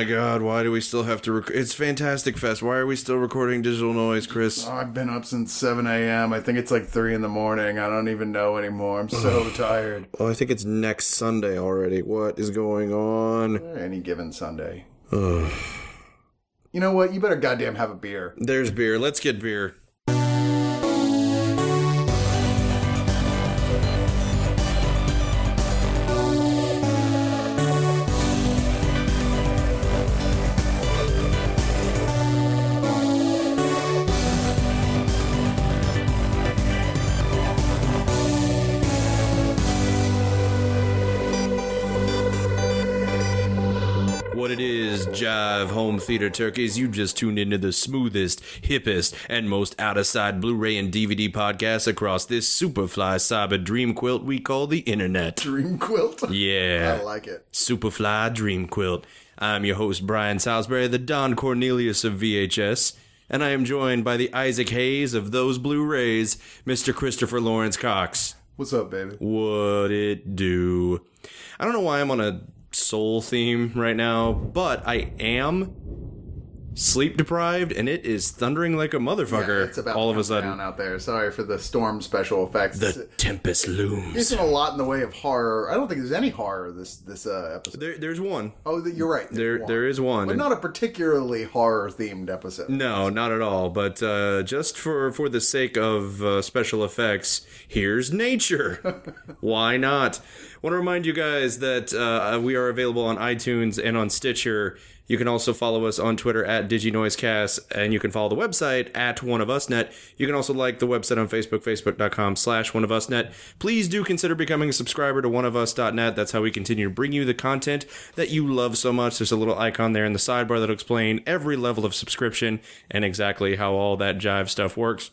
my god, why do we still have to rec- It's Fantastic Fest. Why are we still recording digital noise, Chris? Oh, I've been up since 7 a.m. I think it's like 3 in the morning. I don't even know anymore. I'm so tired. Oh, I think it's next Sunday already. What is going on? Any given Sunday. you know what? You better goddamn have a beer. There's beer. Let's get beer. Theater Turkeys, you just tuned into the smoothest, hippest, and most out of side Blu ray and DVD podcast across this superfly cyber dream quilt we call the internet. Dream quilt. Yeah. I like it. Superfly Dream Quilt. I'm your host, Brian Salisbury, the Don Cornelius of VHS, and I am joined by the Isaac Hayes of those Blu rays, Mr. Christopher Lawrence Cox. What's up, baby? What it do? I don't know why I'm on a soul theme right now, but I am sleep deprived, and it is thundering like a motherfucker it's about all of a sudden. out there. Sorry for the storm special effects. The tempest looms. Isn't a lot in the way of horror. I don't think there's any horror this this uh, episode. There, there's one. Oh, th- you're right. There, one. is one. but not a particularly horror themed episode. No, not at all. But uh, just for for the sake of uh, special effects, here's nature. Why not? Want to remind you guys that uh, we are available on iTunes and on Stitcher. You can also follow us on Twitter at DigiNoiseCast, and you can follow the website at One of Usnet. You can also like the website on Facebook, facebook.com slash One of Usnet. Please do consider becoming a subscriber to oneofus.net. That's how we continue to bring you the content that you love so much. There's a little icon there in the sidebar that'll explain every level of subscription and exactly how all that jive stuff works.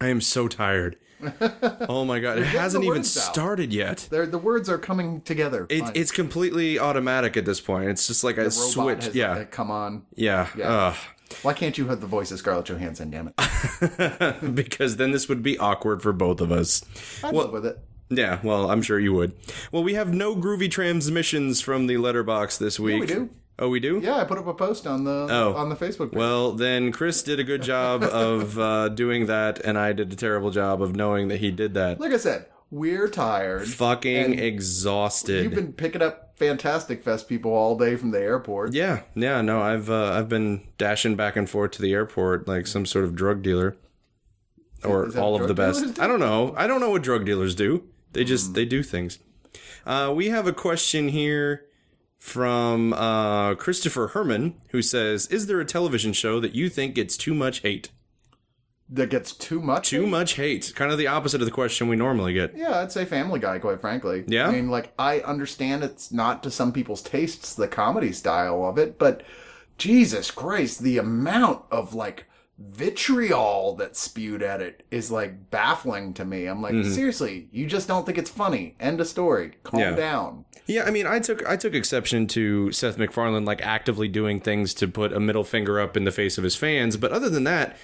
I am so tired. oh my god, it hasn't even out. started yet. They're, the words are coming together. It, it's completely automatic at this point. It's just like a Robot switch. has, Yeah, come on. yeah. Yeah. Why can't you have the voice of Scarlett Johansson? Damn it. Because then this would be awkward for both of us. I'd Well- live with it. Yeah, well, I'm sure you would. Well, we have no groovy transmissions from the letterbox this week. we do. Oh, we do? Yeah, I put up a post on the Oh. on the Facebook. Page. Well, then Chris did a good job of uh, doing that, and I did a terrible job of knowing that he did that. like I said, we're tired. Fucking exhausted. You've been picking up Fantastic Fest people all day from the airport. Yeah, yeah, no, I've uh, I've been dashing back and forth to the airport like some sort of drug dealer, or all of the best. do? I don't know. I don't know what drug dealers do. They just Hmm. they do things. Uh, we have a question here from uh, Christopher Herman who says, "Is there a television show that you think gets too much hate? That gets too much. Too much hate? Kind of the opposite of the question we normally get." Yeah, I'd say Family Guy, quite frankly. Yeah? I mean, like, I understand it's not to some people's tastes, the comedy style of it, but Jesus Christ, the amount of, like, vitriol that's spewed at it is, like, baffling to me. I'm like, Mm-hmm. seriously, you just don't think it's funny. End of story. Calm Yeah. down. Yeah, I mean, I took I took exception to Seth MacFarlane like actively doing things to put a middle finger up in the face of his fans, but other than that,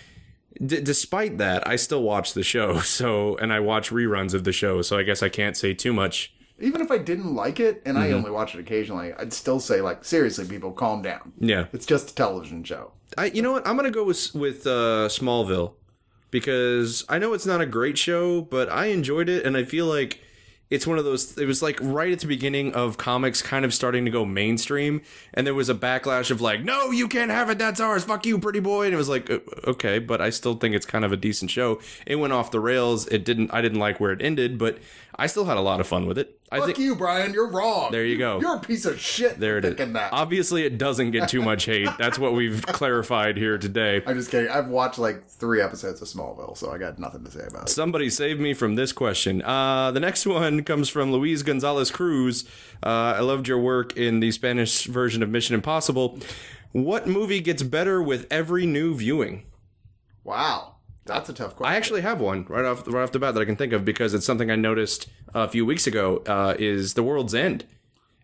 d- despite that, I still watch the show. So, and I watch reruns of the show. So, I guess I can't say too much. Even if I didn't like it, and Mm-hmm. I only watch it occasionally, I'd still say, like, seriously, people, calm down. Yeah, It's just a television show. I you know what? I'm gonna go with with uh, Smallville because I know it's not a great show, but I enjoyed it, and I feel like it's one of those. It was like right at the beginning of comics, kind of starting to go mainstream, and there was a backlash of like, "No, you can't have it. That's ours. Fuck you, pretty boy." And it was like, okay, but I still think it's kind of a decent show. It went off the rails. It didn't. I didn't like where it ended, but I still had a lot of fun with it. I Fuck think you, Brian. You're wrong. There you go. You're a piece of shit. there it is. That. Obviously, it doesn't get too much hate. That's what we've clarified here today. I'm just kidding. I've watched like three episodes of Smallville, so I got nothing to say about it. Somebody save me from this question. Uh, the next one comes from Luis Gonzalez Cruz. Uh, I loved your work in the Spanish version of Mission Impossible. What movie gets better with every new viewing? Wow, that's a tough question. I actually have one right off right off the bat that I can think of because it's something I noticed a few weeks ago. Uh, is The World's End.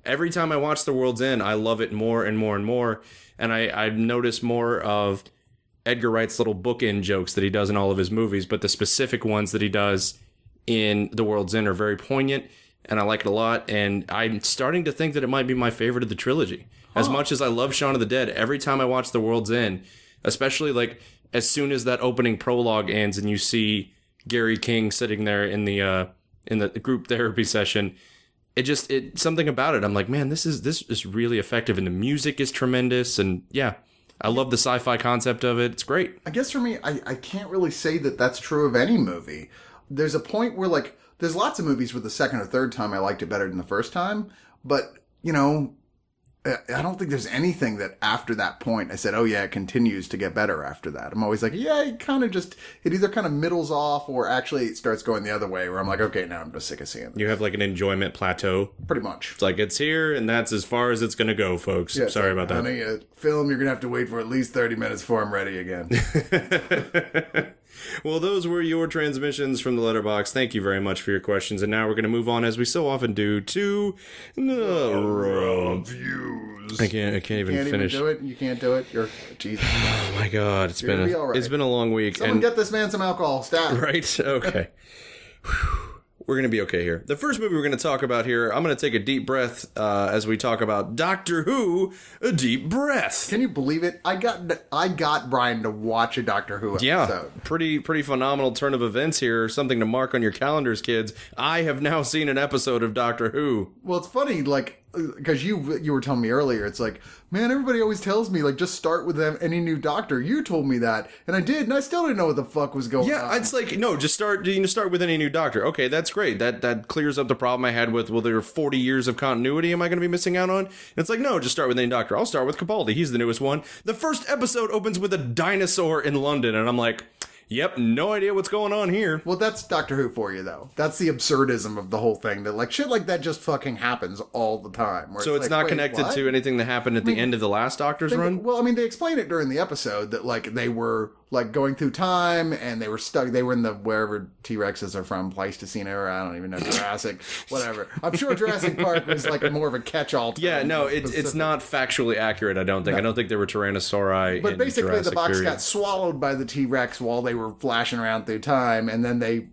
Every time I watch The World's End, I love it more and more and more, and I I've noticed more of Edgar Wright's little bookend jokes that he does in all of his movies, but the specific ones that he does in The World's End are very poignant, and I like it a lot. And I'm starting to think that it might be my favorite of the trilogy. As much as I love Shaun of the Dead, every time I watch The World's End, especially like as soon as that opening prologue ends and you see Gary King sitting there in the uh in the group therapy session, it just it something about it. I'm like, man, this is this is really effective, and the music is tremendous, and yeah, I love the sci-fi concept of it. It's great. I guess for me, I, I can't really say that that's true of any movie. There's a point where, like, there's lots of movies where the second or third time I liked it better than the first time, but, you know, I don't think there's anything that after that point I said, oh yeah, it continues to get better after that. I'm always like, yeah, it kind of just, it either kind of middles off or actually it starts going the other way where I'm like, okay, now I'm just sick of seeing it. You have like an enjoyment plateau. Pretty much. It's like it's here, and that's as far as it's gonna go, folks. Yeah, Sorry like, about that. Honey, a film, you're going to have to wait for at least 30 minutes before I'm ready again. well, those were your transmissions from the letterbox. Thank you very much for your questions. And now we're going to move on, as we so often do, to the Reviews. I can't. I can't even can't finish. even do it. You can't do it. You're Jesus. Oh my god, it's been gonna be a, all right. it's been a long week. Someone and get this man some alcohol. Stop. right, okay. We're gonna be okay here. The first movie we're gonna talk about here, I'm gonna take a deep breath uh, as we talk about Doctor Who. A deep breath. Can you believe it? I got I got Brian to watch a Doctor Who episode. Yeah, episode. pretty pretty phenomenal turn of events here. Something to mark on your calendars, kids. I have now seen an episode of Doctor Who. Well, it's funny, like because you you were telling me earlier, it's like, man, everybody always tells me like just start with them, any new Doctor. You told me that, and I did, and I still didn't know what the fuck was going on. Yeah, it's like no, just start. You know, start with any new Doctor. Okay, that's great. That that clears up the problem I had with well, there are 40 years of continuity. Am I going to be missing out on? And it's like no, just start with any Doctor. I'll start with Capaldi. He's the newest one. The first episode opens with a dinosaur in London, and I'm like, yep, no idea what's going on here. Well, that's Doctor Who for you, though. That's the absurdism of the whole thing. That like shit like that just fucking happens all the time. So it's like, not wait, connected what? to anything that happened at the end of the last Doctor's run. Well, I mean, they explain it during the episode that like they were like going through time and they were stuck. They were in the wherever T Rexes are from, Pleistocene era. I don't even know Jurassic, whatever. I'm sure Jurassic Park was like a more of a catch-all. Yeah, no, it's it's not factually accurate. I don't think. I don't think there were Tyrannosauri. But basically, Jurassic the box period. got swallowed by the T Rex while they were flashing around through time, and then they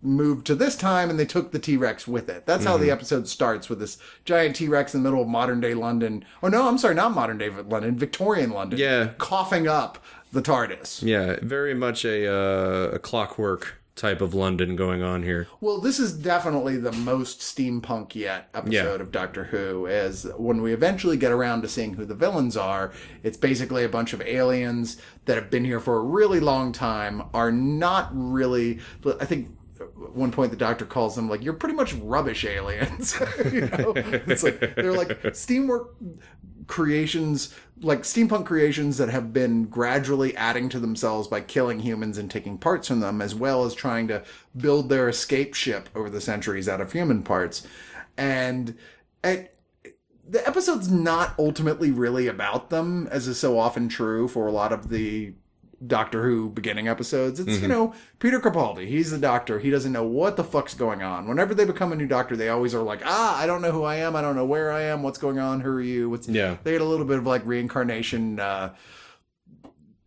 moved to this time and they took the T Rex with it. That's how Mm-hmm. the episode starts with this giant T Rex in the middle of modern day London. Oh no, I'm sorry, not modern day London, Victorian London. Yeah. coughing up the TARDIS. Yeah, very much a uh, a clockwork type of London going on here. Well, this is definitely the most steampunk yet episode Yeah. of Doctor Who. As when we eventually get around to seeing who the villains are, it's basically a bunch of aliens that have been here for a really long time, are not really. I think. At one point, the doctor calls them like you're pretty much rubbish aliens. you know, it's like they're like steamwork creations, like steampunk creations that have been gradually adding to themselves by killing humans and taking parts from them, as well as trying to build their escape ship over the centuries out of human parts. And it, the episode's not ultimately really about them, as is so often true for a lot of the Doctor Who beginning episodes. It's, you know, Peter Capaldi. He's the doctor. He doesn't know what the fuck's going on. Whenever they become a new doctor, they always are like, ah, I don't know who I am. I don't know where I am. What's going on? Who are you? What's Yeah. They get a little bit of like reincarnation uh,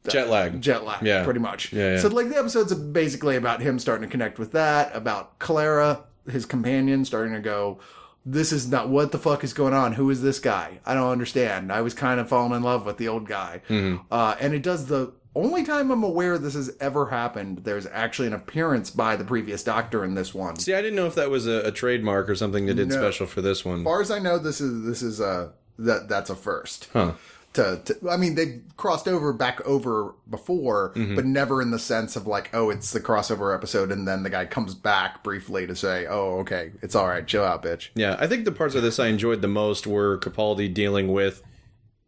Jet lag. jet lag, Yeah. pretty much. Yeah, yeah. So like the episode's are basically about him starting to connect with that, about Clara, his companion, starting to go, this is not what the fuck is going on. Who is this guy? I don't understand. I was kind of falling in love with the old guy, Mm-hmm. uh, and it does the only time I'm aware this has ever happened. There's actually an appearance by the previous Doctor in this one. See, I didn't know if that was a, a trademark or something they did No. special for this one. As far as I know, this is this is a that that's a first. Huh. to, to I mean they've crossed over back over before, Mm-hmm. but never in the sense of like, oh, it's the crossover episode and then the guy comes back briefly to say, Oh, okay, it's all right, chill out, bitch. Yeah, I think the parts of this I enjoyed the most were Capaldi dealing with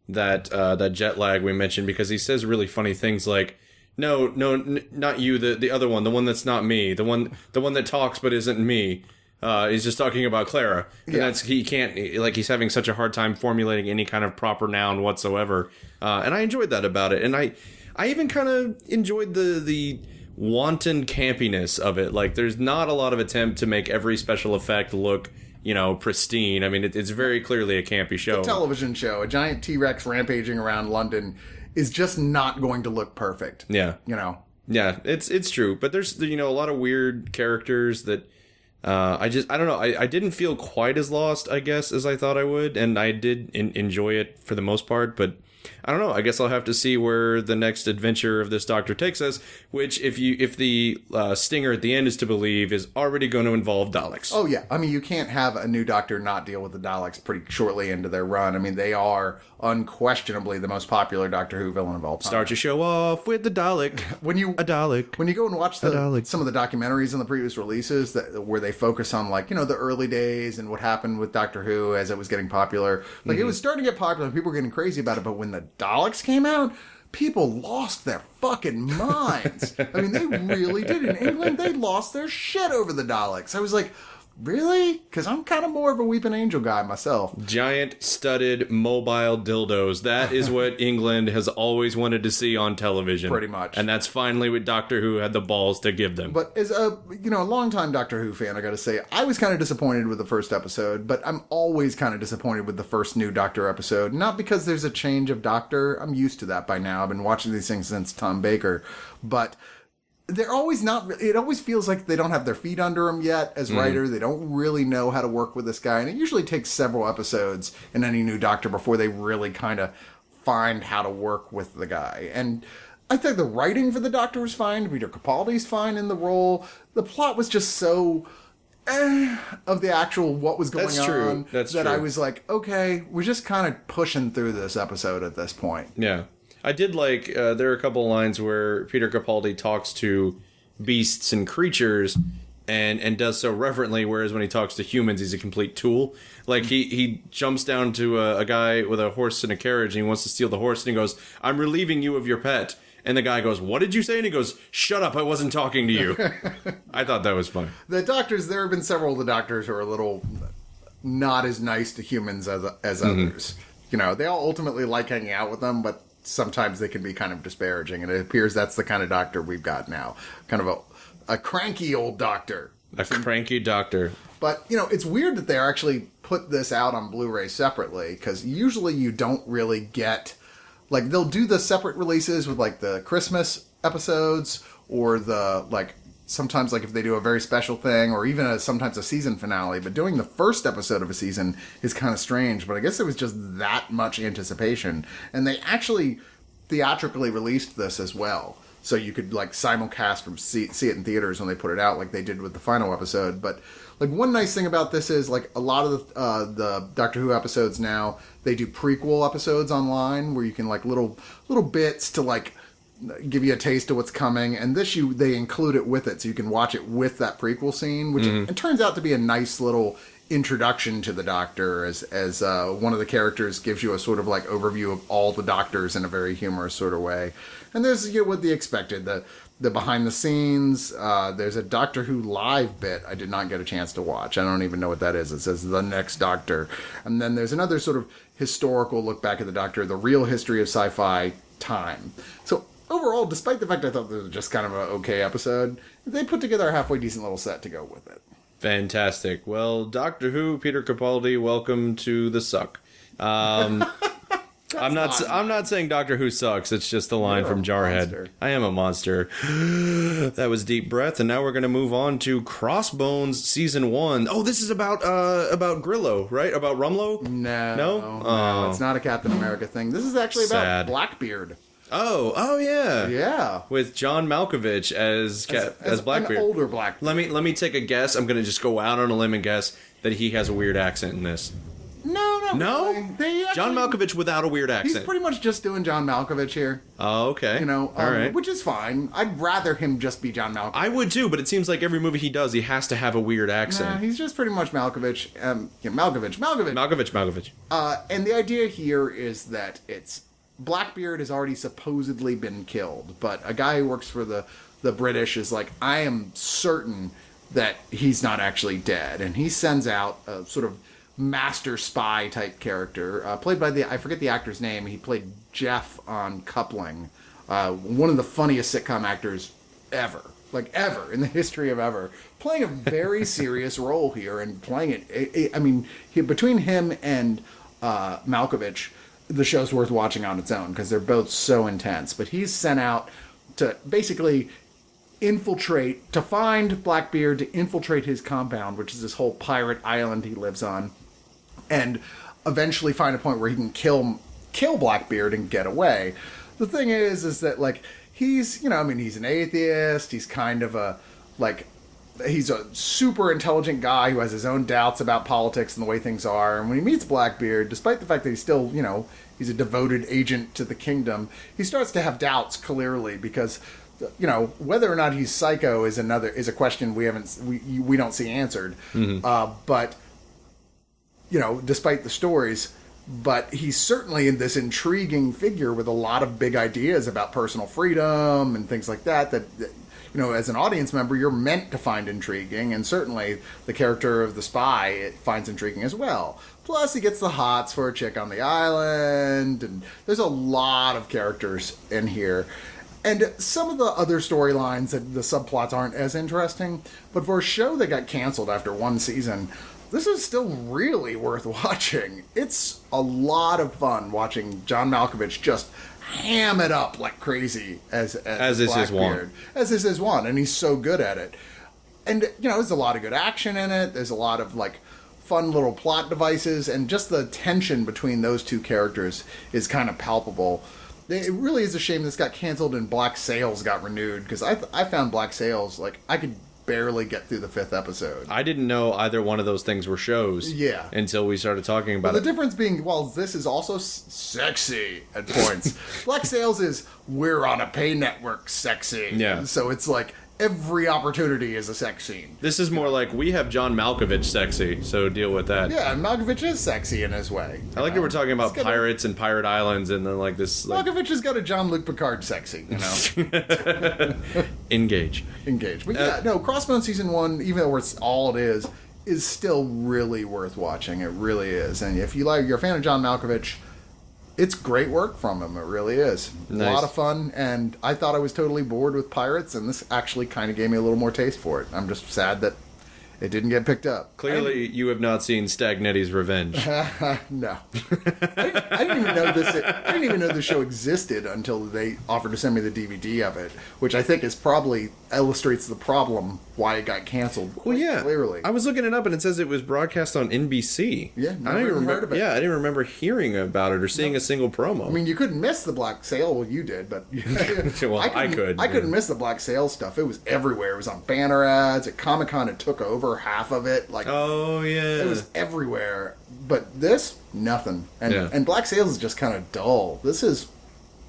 that uh, that jet lag we mentioned because he says really funny things like, "No, no, n- not you, the the other one, the one that's not me, the one the one that talks but isn't me." Uh, he's just talking about Clara, and Yeah. that's he can't like he's having such a hard time formulating any kind of proper noun whatsoever. Uh, and I enjoyed that about it, and I I even kind of enjoyed the the wanton campiness of it. Like, there's not a lot of attempt to make every special effect look you know pristine. I mean, it, it's very clearly a campy show. Television show, a giant T Rex rampaging around London is just not going to look perfect. yeah, You know. Yeah, it's it's true, but there's you know a lot of weird characters that Uh, I just I don't know. I, I didn't feel quite as lost, I guess, as I thought I would, and I did in, enjoy it for the most part. But I don't know. I guess I'll have to see where the next adventure of this Doctor takes us. Which, if you if the uh, stinger at the end is to believe, is already going to involve Daleks. Oh yeah, I mean you can't have a new Doctor not deal with the Daleks pretty shortly into their run. I mean they are unquestionably the most popular Doctor Who villain of all time. Start your show off with the Dalek. when you A Dalek. when you go and watch the, some of the documentaries in the previous releases that where they focus on like you know the early days and what happened with Doctor Who as it was getting popular, like it was starting to get popular. People were getting crazy about it, but when the Daleks came out. People lost their fucking minds. I mean, they really did. In England, they lost their shit over the Daleks. I was like, really? Because I'm kind of more of a Weeping Angel guy myself. Giant studded mobile dildos. That is what England has always wanted to see on television. Pretty much. And that's finally what Doctor Who had the balls to give them. But as a you know a longtime Doctor Who fan, I got to say I was kind of disappointed with the first episode, but I'm always kind of disappointed with the first new Doctor episode. Not because there's a change of Doctor. I'm used to that by now. I've been watching these things since Tom Baker, but they're always not. It always feels like they don't have their feet under them yet as writer. They don't really know how to work with this guy, and it usually takes several episodes in any new Doctor before they really kind of find how to work with the guy. And I think the writing for the Doctor was fine. Peter Capaldi's fine in the role. The plot was just so. Eh, of the actual what was going That's on That's that true. I was like, okay, we're just kind of pushing through this episode at this point. Yeah, I did like. Uh, there are a couple of lines where Peter Capaldi talks to beasts and creatures, and and does so reverently. Whereas when he talks to humans, he's a complete tool. Like he he jumps down to a, a guy with a horse and a carriage, and he wants to steal the horse, and he goes, "I'm relieving you of your pet." And the guy goes, "What did you say?" And he goes, "Shut up! I wasn't talking to you." I thought that was funny. the doctors there have been several of the doctors who are a little not as nice to humans as as others you know they all ultimately like hanging out with them but sometimes they can be kind of disparaging and it appears that's the kind of doctor we've got now kind of a, a cranky old doctor A cranky doctor. but you know it's weird that they're actually put this out on blu-ray separately because usually you don't really get like they'll do the separate releases with like the christmas episodes or the like sometimes like if they do a very special thing or even a, sometimes a season finale but doing the first episode of a season is kind of strange but i guess it was just that much anticipation. And they actually theatrically released this as well. So you could like simulcast from see, see it in theaters when they put it out like they did with the final episode. But like one nice thing about this is like a lot of the uh, the doctor who episodes now they do prequel episodes online where you can like little little bits to like give you a taste of what's coming and this you they include it with it so you can watch it with that prequel scene which it turns out to be a nice little introduction to the doctor as as uh, one of the characters gives you a sort of like overview of all the doctors in a very humorous sort of way. And there's you know, what the expected the the behind the scenes uh, there's a doctor who live bit i did not get a chance to watch. I don't even know what that is. It says the next doctor. And then there's another sort of historical look back at the doctor the real history of sci-fi time. So overall despite the fact i thought this was just kind of an okay episode they put together a halfway decent little set to go with it Fantastic. Well, Doctor Who, Peter Capaldi, welcome to the suck. Um, I'm not. not- I'm not saying Doctor Who sucks. It's just the line You're from Jarhead. monster. I am a monster. that was deep breath, and now we're going to move on to Crossbones season one. Oh, this is about uh about Grillo, right? About Rumlow. no No? no Oh. it's not a captain america thing this is actually about Sad. blackbeard Oh, oh yeah. yeah With John Malkovich as Ca- as, Blackbeard. an older blackbeard let me let me take a guess. I'm going to just go out on a limb and guess that he has a weird accent in this. no no No, really. actually, John Malkovich without a weird accent. he's pretty much just doing john malkovich here oh, okay. you know all um, right. which is fine i'd rather him just be john malkovich I would too, but it seems like every movie he does, he has to have a weird Nah, accent. he's just pretty much malkovich um yeah, malkovich malkovich Malkovich, Malkovich. Uh, and the idea here is that it's Blackbeard has already supposedly been killed, but a guy who works for the the British is like, I am certain that he's not actually dead, and he sends out a sort of master spy type character, uh, played by the I forget the actor's name. He played Jeff on Coupling, uh, one of the funniest sitcom actors ever like ever in the history of ever, playing a very serious role here and playing it. I- I I mean, he, between him and uh, Malkovich, the show's worth watching on its own because they're both so intense. But he's sent out to basically infiltrate to find Blackbeard to infiltrate his compound, which is this whole pirate island he lives on, and eventually find a point where he can kill kill Blackbeard and get away. The thing is, is that like he's you know I mean he's an atheist. He's kind of a like he's a super intelligent guy who has his own doubts about politics and the way things are. And when he meets Blackbeard, despite the fact that he's still, you know, he's a devoted agent to the kingdom, he starts to have doubts clearly because you know whether or not he's psycho is another is a question we haven't we we don't see answered. Uh, but you know, despite the stories, but he's certainly in this intriguing figure with a lot of big ideas about personal freedom and things like that. That, that you know, as an audience member, you're meant to find intriguing, and certainly the character of the spy it finds intriguing as well. Plus, he gets the hots for a chick on the island, and there's a lot of characters in here. And some of the other storylines that the subplots aren't as interesting, but for a show that got canceled after one season, this is still really worth watching. It's a lot of fun watching John Malkovich just ham it up like crazy as as, As is his. Blackbeard. As this is his one, and he's so good at it. And you know, there's a lot of good action in it. There's a lot of like fun little plot devices, and just the tension between those two characters is kind of palpable. It really is a shame this got canceled and Black Sails got renewed because I I found Black Sails like I could barely get through the fifth episode. I didn't know either one of those things were shows. Yeah. Until we started talking about The it. difference being, well, this is also s- sexy at points. Black Sails is we're on a pay network sexy. Yeah. So it's like every opportunity is a sex scene. This is more like we have John Malkovich sexy, so deal with that. Yeah, and Malkovich is sexy in his way. I like that we're talking about It's got a- pirates and pirate islands, and then like this like Malkovich has got a Jean-Luc Picard sexy, you know. engage. Engage. But Uh, yeah, no, Crossbone season one, even though it's all it is, is still really worth watching. It really is. And if you like, you're a fan of John Malkovich, it's great work from him. It really is. A lot of fun. And I thought I was totally bored with pirates, and this actually kind of gave me a little more taste for it. I'm just sad that it didn't get picked up. Clearly, you have not seen Stagnetti's Revenge. No, I, I didn't even know this. I didn't even know the show existed until they offered to send me the DVD of it, which I think is probably illustrates the problem why it got canceled. Well, yeah. clearly. I was looking it up, and it says it was broadcast on NBC. Yeah, I didn't even remember. heard of it. Yeah, I didn't remember hearing about it or seeing a single promo. I mean, you couldn't miss the Black Sail. Well, you did, but Well, I couldn't- could, I couldn't yeah. miss the Black Sail stuff. It was everywhere. It was on banner ads at Comic Con. It took over half of it. Like oh yeah, it was everywhere. But this, nothing. And Yeah. and Black Sails is just kind of dull. This is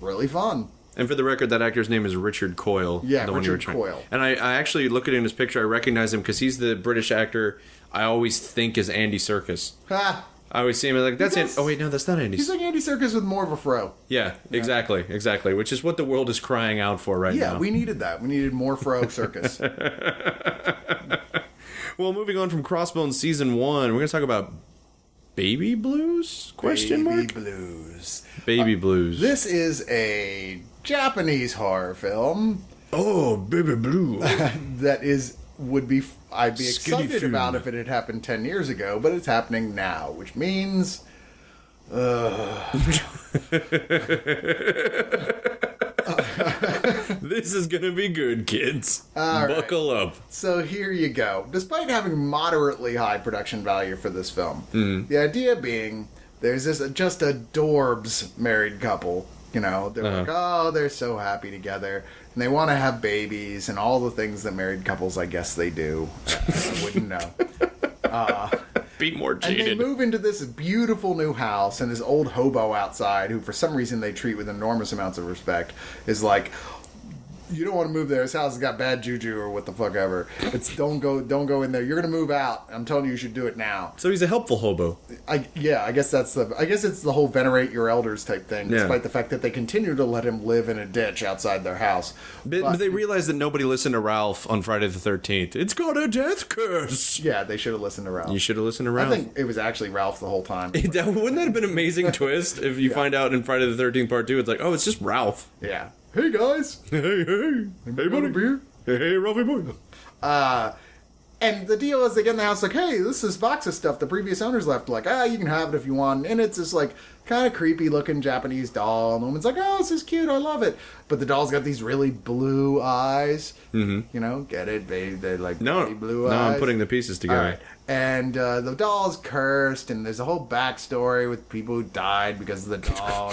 really fun. And for the record, that actor's name is Richard Coyle. Yeah, the one you were Richard trying- Coyle. And I, I actually look at him in his picture. I recognize him because he's the British actor I always think is Andy Serkis. Ha! I always see him like that's it. Oh wait, no, that's not Andy. He's like Andy Serkis with more of a fro. yeah, exactly, exactly. Which is what the world is crying out for right Yeah, now. Yeah, we needed that. We needed more fro circus. Well, moving on from Crossbones season one, we're gonna talk about baby blues? Question Baby mark. Blues. Baby uh, blues. This is a Japanese horror film oh, baby blue. that is would be I'd be excited about if it had happened 10 years ago, but it's happening now, which means uh, this is gonna be good, kids. All right. Buckle up. So here you go. Despite having moderately high production value for this film, Mm-hmm. the idea being there's this just a Dorbs married couple. You know, they're like, Uh-huh. oh, they're so happy together, and they want to have babies and all the things that married couples, I guess, they do. I wouldn't know. Be more And they move into this beautiful new house, and this old hobo outside, who for some reason they treat with enormous amounts of respect, is like, "You don't want to move there. This house has got bad juju, or what the fuck ever. It's don't go, don't go in there. You're gonna move out. I'm telling you, you should do it now." So he's a helpful hobo. I yeah, I guess that's the, I guess it's the whole venerate your elders type thing, Yeah. despite the fact that they continue to let him live in a ditch outside their house. But, but they realized that nobody listened to Ralph on Friday the 13th. It's got a death curse. Yeah, they should have listened to Ralph. You should have listened to Ralph. I think it was actually Ralph the whole time. Wouldn't that have been an amazing twist if you find out in Friday the 13th part 2 it's like, oh, it's just Ralph. yeah. Hey guys, Hey, hey. Hey, buddy. beer? Hey, hey, Ralphie boy. And the deal is they get in the house like, hey, this is box of stuff the previous owners left. Like, ah, you can have it if you want. And it's this like kind of creepy looking Japanese doll. And the woman's like, oh, this is cute. I love it. But the doll's got these really blue eyes. Mm-hmm. You know, get it? They they like No, blue no, eyes. I'm putting the pieces together. right. And uh, the doll's cursed, and there's a whole backstory with people who died because of the doll,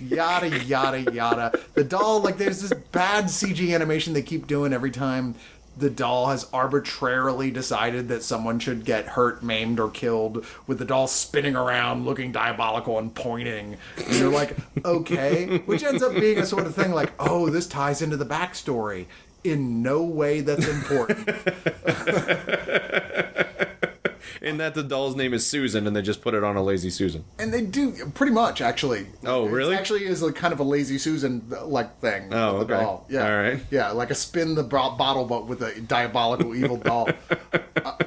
yada yada yada. The doll, like, there's this bad CG animation they keep doing every time the doll has arbitrarily decided that someone should get hurt, maimed, or killed, with the doll spinning around, looking diabolical and pointing. And you're like, okay, which ends up being a sort of thing like, oh, this ties into the backstory. In no way that's important. In that the doll's name is Susan, and they just put it on a lazy Susan. And they do pretty much actually. Oh, It really? actually is a kind of a lazy Susan like thing. Oh, okay. doll. Yeah. All right. Yeah, like a spin the bo- bottle, but with a diabolical evil doll.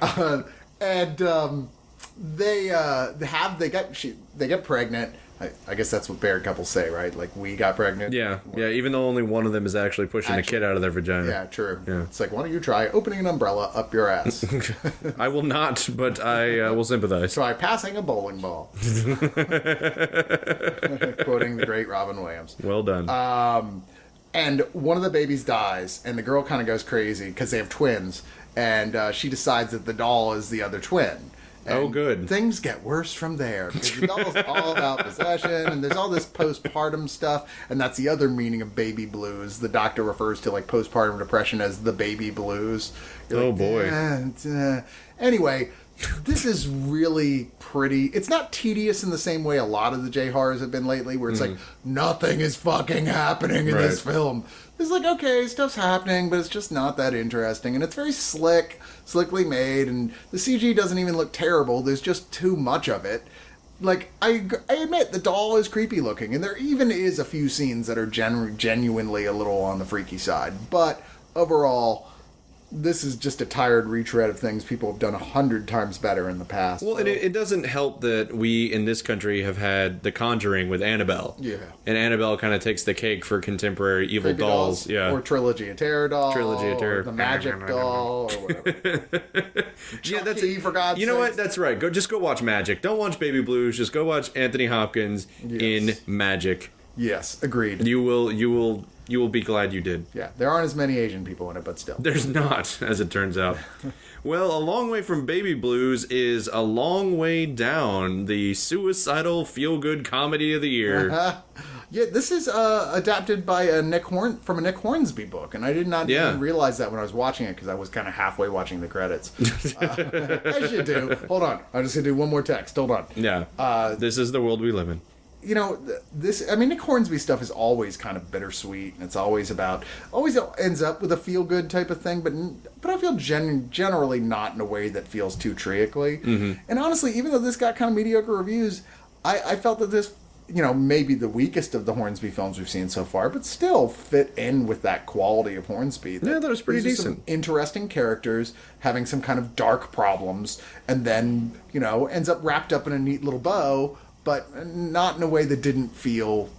Uh, and um, they uh, they have they get she they get pregnant. I, I guess that's what married couples say, right? Like we got pregnant. Yeah, yeah. Even though only one of them is actually pushing Actually- kid out of their vagina. Yeah, true. Yeah. It's like, why don't you try opening an umbrella up your ass? I will not, but I uh, will sympathize. try passing a bowling ball. Quoting the great Robin Williams. Well done. Um, and one of the babies dies, and the girl kind of goes crazy because they have twins, and uh, she decides that the doll is the other twin. Oh, good. Things get worse from there because the all about possession, and there's all this postpartum stuff, and that's the other meaning of baby blues. The doctor refers to like postpartum depression as the baby blues. You're Oh, like, boy. "Eh, uh." Anyway, this is really pretty. It's not tedious in the same way a lot of the J horrors have been lately, where it's like nothing is fucking happening in this Mm-hmm. Film. It's like okay, stuff's happening, but it's just not that interesting, and it's very slick, slickly made, and the CG doesn't even look terrible. There's just too much of it. Like I, I admit the doll is creepy looking, and there even is a few scenes that are genu- genuinely a little on the freaky side. But overall, this is just a tired retread of things people have done a hundred times better in the past. well, and it, it doesn't help that we in this country have had The Conjuring with Annabelle. Yeah. And Annabelle kind of takes the cake for contemporary evil Creepy dolls. Yeah. or Trilogy of Terror doll, Trilogy of Terror. or the Magic doll, or whatever. yeah, that's Chucky, for God's You know what? That's right. Go just go watch Magic. Don't watch Baby Blues. Just go watch Anthony Hopkins in Magic. yes, agreed. You will you will you will be glad you did. Yeah, there aren't as many Asian people in it, but still. There's not, as it turns out. well, a long way from Baby Blues is a long way down the suicidal feel good comedy of the year. Yeah, this is uh, adapted by a Nick Horn from a Nick Hornsby book, and I did not Yeah. even realize that when I was watching it because I was kind of halfway watching the credits. Uh, as you do. Hold on, I'm just gonna do one more text. Hold on. yeah. Uh, this is the world we live in. You know this i mean nick hornsby stuff is always kind of bittersweet and it's always about always ends up with a feel good type of thing but but i feel gen- generally not in a way that feels too trickly mm-hmm. and honestly even though this got kind of mediocre reviews i i felt that this you know maybe the weakest of the hornsby films we've seen so far but still fit in with that quality of hornsby Yeah, that was pretty decent. interesting characters having some kind of dark problems and then you know ends up wrapped up in a neat little bow but not in a way that didn't feel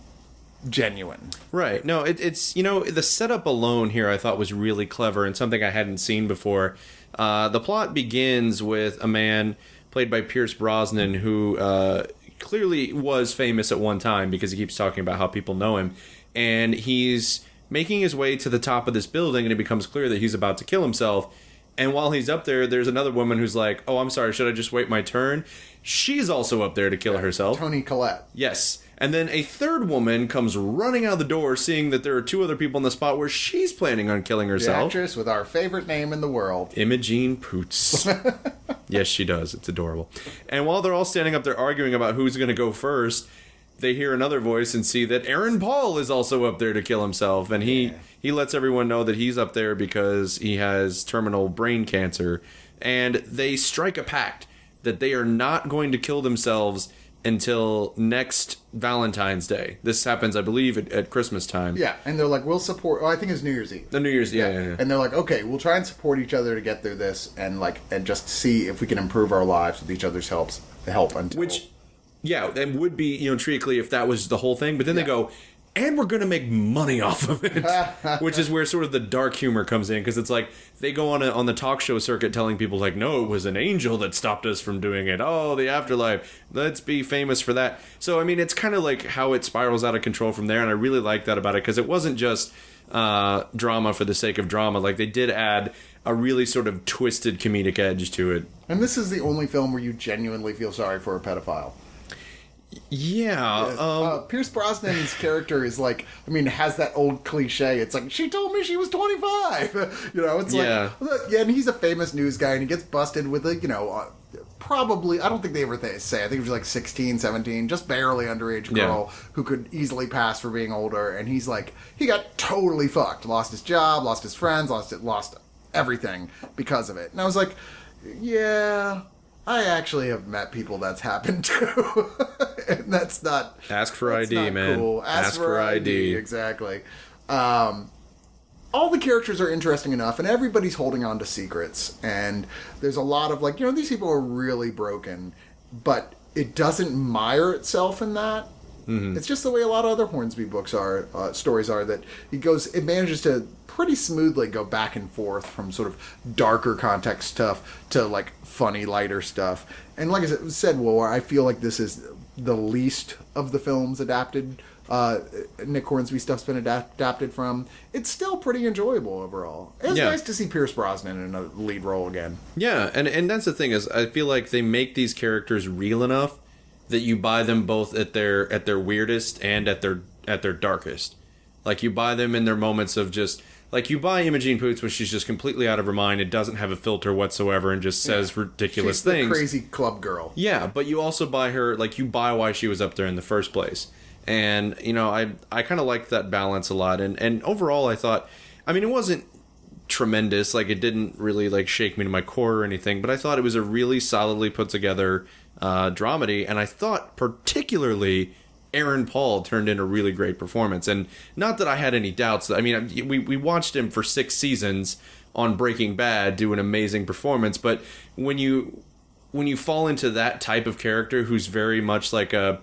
genuine Right. No, it, it's you know the setup alone here I thought was really clever and something I hadn't seen before. Uh, the plot begins with a man played by Pierce Brosnan who uh, clearly was famous at one time because he keeps talking about how people know him, and he's making his way to the top of this building and it becomes clear that he's about to kill himself. And while he's up there, there's another woman who's like, "Oh, I'm sorry. Should I just wait my turn?" She's also up there to kill herself. toni collette Yes. And then a third woman comes running out the door, seeing that there are two other people in the spot where she's planning on killing the herself. actress with our favorite name in the world Imogen Poots. yes, she does. It's adorable. And while they're all standing up there arguing about who's going to go first, they hear another voice and see that Aaron Paul is also up there to kill himself, and he he lets everyone know that he's up there because he has terminal brain cancer, and they strike a pact that they are not going to kill themselves until next Valentine's Day. This happens, I believe, at, at Christmas time. yeah and they're like we'll support oh i think it's new year's eve The New Year's, yeah, yeah, yeah. and they're like okay we'll try and support each other to get through this and like and just see if we can improve our lives with each other's helps help until Which, yeah, that would be you know trically if that was the whole thing. But then they go, and we're going to make money off of it, which is where sort of the dark humor comes in because it's like they go on a, on the talk show circuit telling people like, no, it was an angel that stopped us from doing it. Oh, the afterlife. Let's be famous for that. So I mean, it's kind of like how it spirals out of control from there, and I really like that about it because it wasn't just uh, drama for the sake of drama. Like they did add a really sort of twisted comedic edge to it. And this is the only film where you genuinely feel sorry for a pedophile. Yeah. Um, uh, Pierce Brosnan's character is like, I mean, has that old cliche. It's like she told me she was twenty five. you know, it's Yeah. like, yeah, and he's a famous news guy, and he gets busted with a, you know, uh, probably. I don't think they ever th- say. I think it was like 16, 17, just barely underage girl who could easily pass for being older, and he's like, he got totally fucked, lost his job, lost his friends, lost it, lost everything because of it. And I was like, yeah. I actually have met people that's happened to, and that's not Ask for ID, not man. Cool. Ask, Ask for, for ID. ID. Exactly. Um, all the characters are interesting enough, and everybody's holding on to secrets. And there's a lot of like, you know, these people are really broken, but it doesn't mire itself in that. Mm-hmm. It's just the way a lot of other Hornsby books are, uh, stories are. That it goes, it manages to pretty smoothly go back and forth from sort of darker context stuff to like funny, lighter stuff. And like I said- said, War, I feel like this is the least of the films adapted. Uh, Nick Hornsby stuff's been adapt- adapted from. It's still pretty enjoyable overall. It's Yeah. nice to see Pierce Brosnan in a lead role again. Yeah, and and that's the thing is I feel like they make these characters real enough that you buy them both at their at their weirdest and at their at their darkest. Like you buy them in their moments of just like you buy Imogen Poots when she's just completely out of her mind and doesn't have a filter whatsoever and just says ridiculous She's things. crazy club girl. Yeah, but you also buy her like you buy why she was up there in the first place. And you know, I I kind of liked that balance a lot and and overall I thought I mean it wasn't tremendous like it didn't really like shake me to my core or anything, but I thought it was a really solidly put together uh dramedy and I thought particularly Aaron Paul turned in a really great performance and not that I had any doubts. I mean, we we watched him for 6 seasons on Breaking Bad do an amazing performance, but when you when you fall into that type of character who's very much like a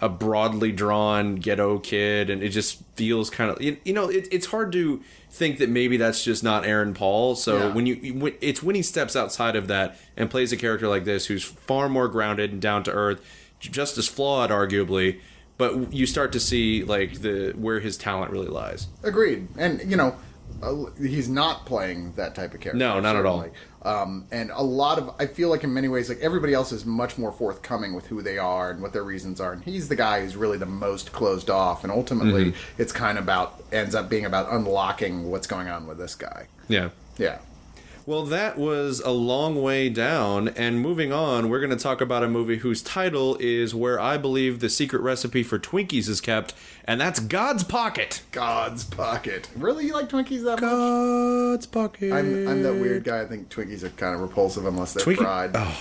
a broadly drawn ghetto kid and it just feels kind of you, you know it, it's hard to think that maybe that's just not aaron paul so Yeah. when you it's when he steps outside of that and plays a character like this who's far more grounded and down to earth just as flawed arguably but you start to see like the where his talent really lies Agreed. And you know, uh, he's not playing that type of character. No, not at all. certainly. Um, and a lot of, I feel like in many ways, like everybody else is much more forthcoming with who they are and what their reasons are. And he's the guy who's really the most closed off. And ultimately, Mm-hmm. it's kind of about ends up being about unlocking what's going on with this guy. yeah Yeah. Well, that was a long way down, and moving on, we're going to talk about a movie whose title is Where I Believe the Secret Recipe for Twinkies is Kept, and that's God's Pocket. God's pocket. Really, you like Twinkies that much? God's Pocket. I'm, I'm that weird guy. I think Twinkies are kind of repulsive unless they're Twinkie- fried. Oh.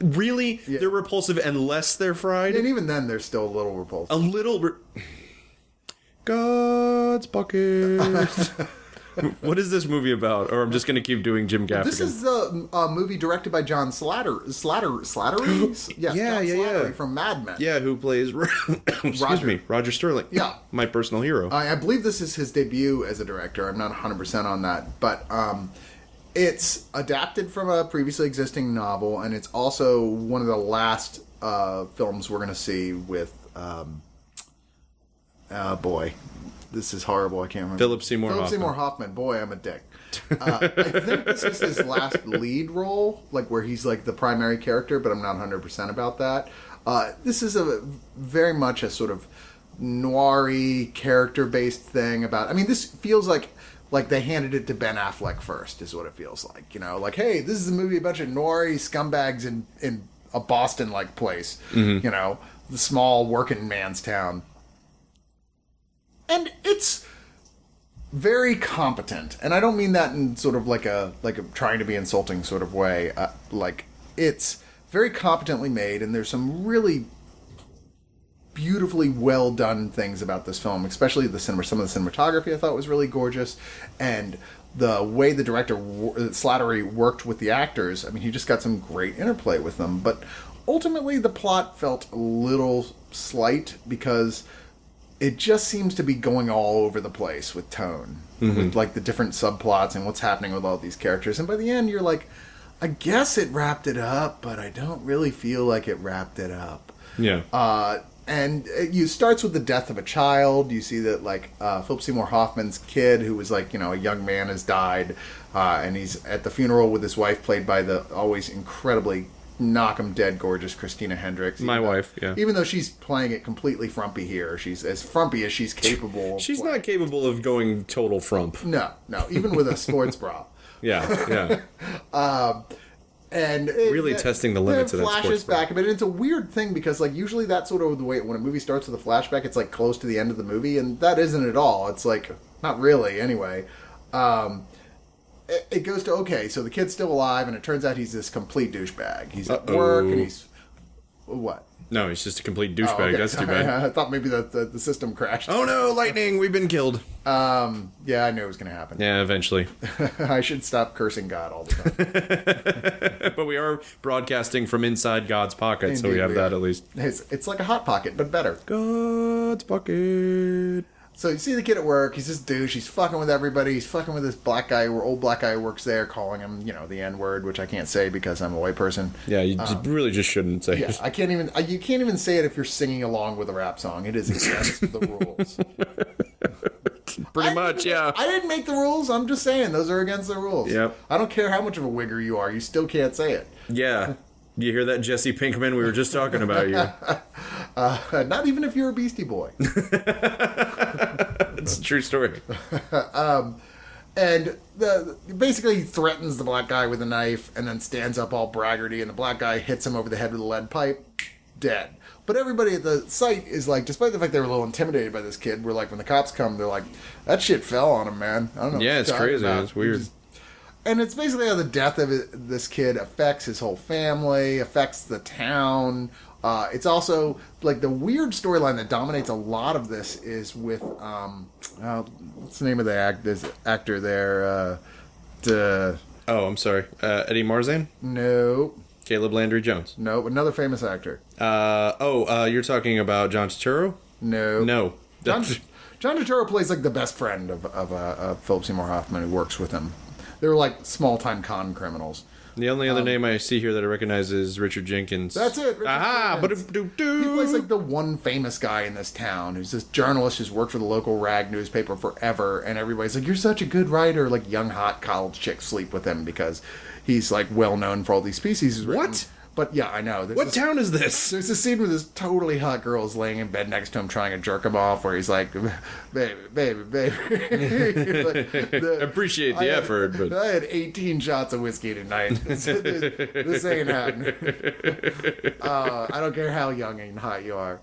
Really? They're repulsive unless they're fried? And even then, they're still a little repulsive. A little. Re- God's Pocket. what is this movie about? Or I'm just going to keep doing Jim Gaffigan. This is a, a movie directed by John Slatter, Slatter, Slattery. Yes, Yeah, John yeah, yeah. From Mad Men. yeah, who plays. Excuse Roger. me, Roger Sterling. Yeah. My personal hero. I, I believe this is his debut as a director. I'm not 100 percent on that, but um, it's adapted from a previously existing novel, and it's also one of the last uh, films we're going to see with. Um, oh boy, this is horrible. I can't remember. Philip Seymour Philip Hoffman. Seymour Hoffman. Boy, I'm a dick. Uh, I think this is his last lead role, like where he's like the primary character, but I'm not 100 percent about that. Uh, this is a very much a sort of noiry character based thing about. I mean, this feels like like they handed it to Ben Affleck first, is what it feels like. You know, like hey, this is a movie a bunch of noiry scumbags in in a Boston like place. You know, the small working man's town, and it's very competent. And i don't mean that in sort of like a like a trying to be insulting sort of way. Uh, like it's very competently made and there's some really beautifully well done things about this film especially the cinema some of the cinematography i thought was really gorgeous and the way the director slattery worked with the actors i mean he just got some great interplay with them. But ultimately the plot felt a little slight because it just seems to be going all over the place with tone, with like the different subplots and what's happening with all these characters. And by the end, you're like, I guess it wrapped it up, but I don't really feel like it wrapped it up. Yeah. Uh, and it you starts with the death of a child. You see that like uh, Philip Seymour Hoffman's kid, who was like you know a young man, has died, uh, and he's at the funeral with his wife, played by the always incredibly knock 'em dead gorgeous Christina Hendricks. My though- wife, yeah. Even though she's playing it completely frumpy here, she's as frumpy as she's capable. She's not capable of going total frump. No, no, even with a sports bra. Yeah, yeah. and it, Really it- testing the limits it of that flashes back a bit. It's a weird thing because like usually that's sort of the way when a movie starts with a flashback, it's like close to the end of the movie, and that isn't at all. It's like not really anyway. Um, it, it goes to okay, so the kid's still alive, and it turns out he's this complete douchebag. He's at work and he's what? No, he's just a complete Oh, douchebag. okay. That's too bad. I thought maybe the, the the system crashed. Oh no, lightning! We've been killed. Um, yeah, I knew it was going to happen. Yeah, eventually. I should stop cursing God all the time. but we are broadcasting from inside God's pocket, so we have we that at least. it's, it's like a hot pocket, but better. God's pocket. So you see the kid at work. He's this douche. He's fucking with everybody. He's fucking with this black guy, or old black guy who works there, calling him, you know, the N word, which I can't say because I'm a white person. Yeah, you just really just shouldn't say Yeah, it. I can't even. You can't even say it if you're singing along with a rap song. It is against the rules. Pretty I much, yeah. I didn't make the rules. I'm just saying those are against the rules. Yep. I don't care how much of a wigger you are. You still can't say it. Yeah. You hear that, Jesse Pinkman? We were just talking about you. Uh, not even if you're a Beastie Boy. It's a true story. And the basically he threatens the black guy with a knife and then stands up all braggarty and the black guy hits him over the head with a lead pipe, dead. But everybody at the site is like, despite the fact they were a little intimidated by this kid, we're like, when the cops come, they're like, that shit fell on him, man. I don't know. Yeah, it's crazy. about." It's weird. Just- and it's basically how the death of it, this kid affects his whole family, affects the town. Uh, it's also like the weird storyline that dominates a lot of this is with um, uh, what's the name of the act this actor there? Uh, duh, Oh, I'm sorry. Uh, Eddie Marsan? no, Caleb Landry Jones. no, another famous actor. Uh, oh, uh, you're talking about John Turturro? No, No. John, John Turturro plays like the best friend of of, uh, of Philip Seymour Hoffman who works with him. They're like small time con criminals. The only other name I see here that I recognize is Richard Jenkins. Um, That's it, Richard Aha! Ba-doo-doo-doo. He plays like the one famous guy in this town who's this journalist who's worked for the local rag newspaper forever, and everybody's like, "You're such a good writer." Like young hot college chicks sleep with him because he's like well known for all these species. What? But yeah, I know. There's What this, town is this? There's a scene where this totally hot girl is laying in bed next to him trying to jerk him off, where he's like, "Baby, baby, baby." Like, the- Appreciate the I had- effort, but- I had 18 shots of whiskey tonight. this, this- this ain't happening. Uh, I don't care how young and hot you are.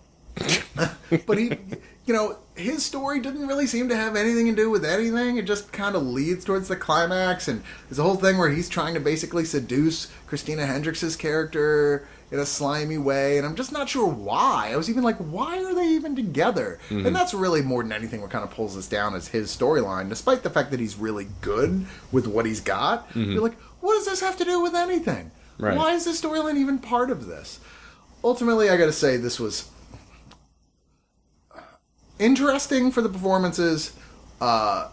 but he, you know, his story didn't really seem to have anything to do with anything. It just kind of leads towards the climax, and there's a whole thing where he's trying to basically seduce Christina Hendricks' character in a slimy way, and I'm just not sure why. I was even like, why are they even together? Mm-hmm. And that's really more than anything what kind of pulls this down is his storyline, despite the fact that he's really good with what he's got. Mm-hmm. You're like, what does this have to do with anything? Right. Why is this storyline even part of this? Ultimately, I got to say this was interesting for the performances. Uh,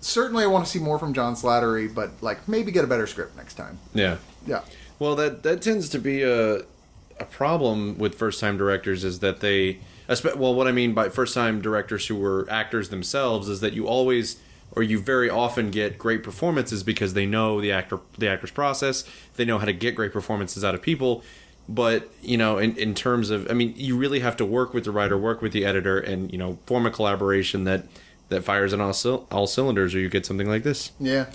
certainly, I want to see more from John Slattery, but like maybe get a better script next time. Yeah. Yeah, Well, that that tends to be a a problem with first time directors is that they well what I mean by first time directors who were actors themselves is that you always or you very often get great performances because they know the actor the actor's process, they know how to get great performances out of people. But, you know, in, in terms of I mean, you really have to work with the writer, work with the editor and, you know, form a collaboration that that fires on all, all cylinders or you get something like this. yeah.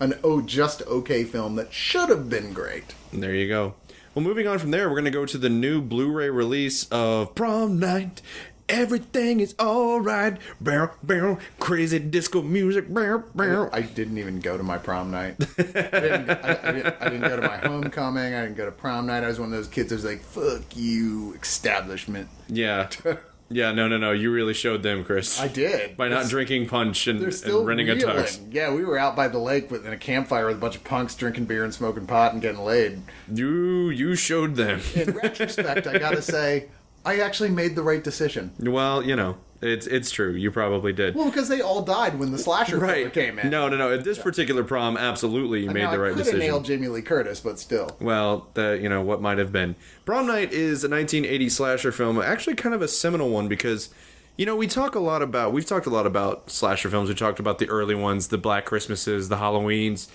An oh, just okay film that should have been great. There you go. Well, moving on from there, we're going to go to the new Blu-ray release of Prom Night. Everything is all right. Bow, bow, crazy disco music. Bow, bow. I didn't even go to my prom night. I, didn't, I, I didn't, I didn't go to my homecoming. I didn't go to prom night. I was one of those kids that was like, "Fuck you, establishment." Yeah. Yeah, no, no, no. You really showed them, Chris. I did By not It's- drinking punch and, They're still and renting a reeling. tux. Yeah, we were out by the lake with in a campfire with a bunch of punks drinking beer and smoking pot and getting laid. You, you showed them. In retrospect, I gotta say, I actually made the right decision. well, you know. It's it's true. You probably did. Well, because they all died when the slasher right. came in. No, no, no. At this particular prom, absolutely, you made the I right decision. I could nailed Jamie Lee Curtis, but still. Well, the you know what might have been. Prom Night is a 1980 slasher film, actually kind of a seminal one because you know we talk a lot about we've talked a lot about slasher films. We talked about the early ones, the Black Christmases, the Halloweens.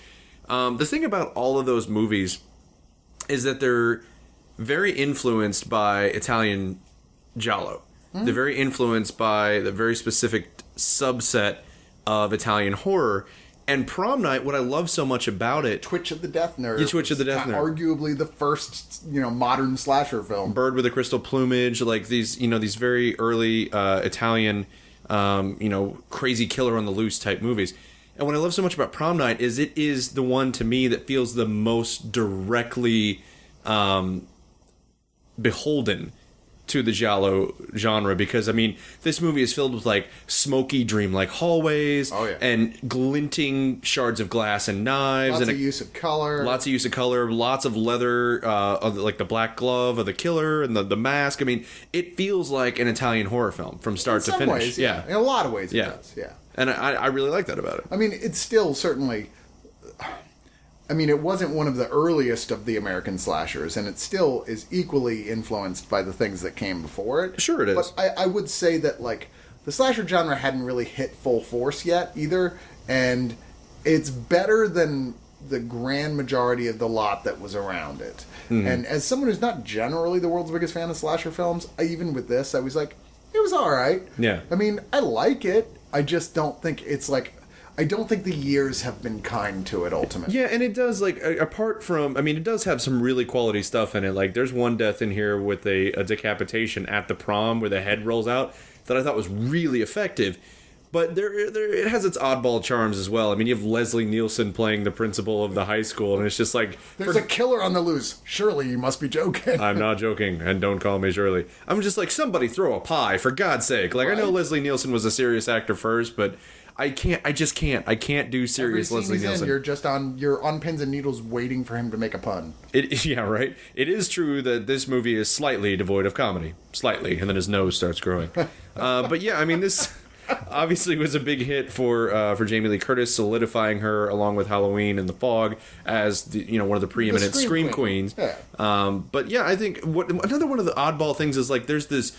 Um, the thing about all of those movies is that they're very influenced by Italian giallo. They're very influenced by the very specific subset of Italian horror. And Prom Night, what I love so much about it, Twitch of the Death Nerve. Yeah, Twitch of the Death Nerve. Arguably the first, you know, modern slasher film. bird with a crystal plumage, like these, you know, these very early uh, Italian, um, you know, crazy killer on the loose type movies. And what I love so much about Prom Night is it is the one to me that feels the most directly um, beholden to the giallo genre because I mean this movie is filled with like smoky dream-like hallways Oh, yeah. and glinting shards of glass and knives Lots and of a- use of color. lots of use of color, lots of leather, uh, of the- like the black glove of the killer and the, the mask. I mean, it feels like an Italian horror film from start in to some finish. ways, yeah. In a lot of ways, it Yeah. does. Yeah. and I, I really like that about it. I mean, it's still certainly. I mean, it wasn't one of the earliest of the American slashers, and it still is equally influenced by the things that came before it. Sure it is. But I, I would say that, like, the slasher genre hadn't really hit full force yet either, and it's better than the grand majority of the lot that was around it. Hmm. And as someone who's not generally the world's biggest fan of slasher films, I, even with this, I was like, it was all right. Yeah. I mean, I like it. I just don't think it's like. I don't think the years have been kind to it ultimately. Yeah, and it does like apart from I mean it does have some really quality stuff in it. Like there's one death in here with a, a decapitation at the prom where the head rolls out that I thought was really effective. But there, there it has its oddball charms as well. I mean, you have Leslie Nielsen playing the principal of the high school, and it's just like There's a killer on the loose. Surely you must be joking. I'm not joking, and don't call me Shirley. I'm just like somebody throw a pie for God's sake. Like I know Leslie Nielsen was a serious actor first, but I can't. I just can't. I can't do Every serious scene Leslie he's in, you're just on you're on pins and needles waiting for him to make a pun. It, yeah, right. It is true that this movie is slightly devoid of comedy, slightly, and then his nose starts growing. uh, but yeah, I mean, this obviously was a big hit for uh, for Jamie Lee Curtis, solidifying her along with Halloween and The Fog as the you know one of the preeminent Scream scream, queen. queens. Yeah. Um, but yeah, I think what another one of the oddball things is like there's this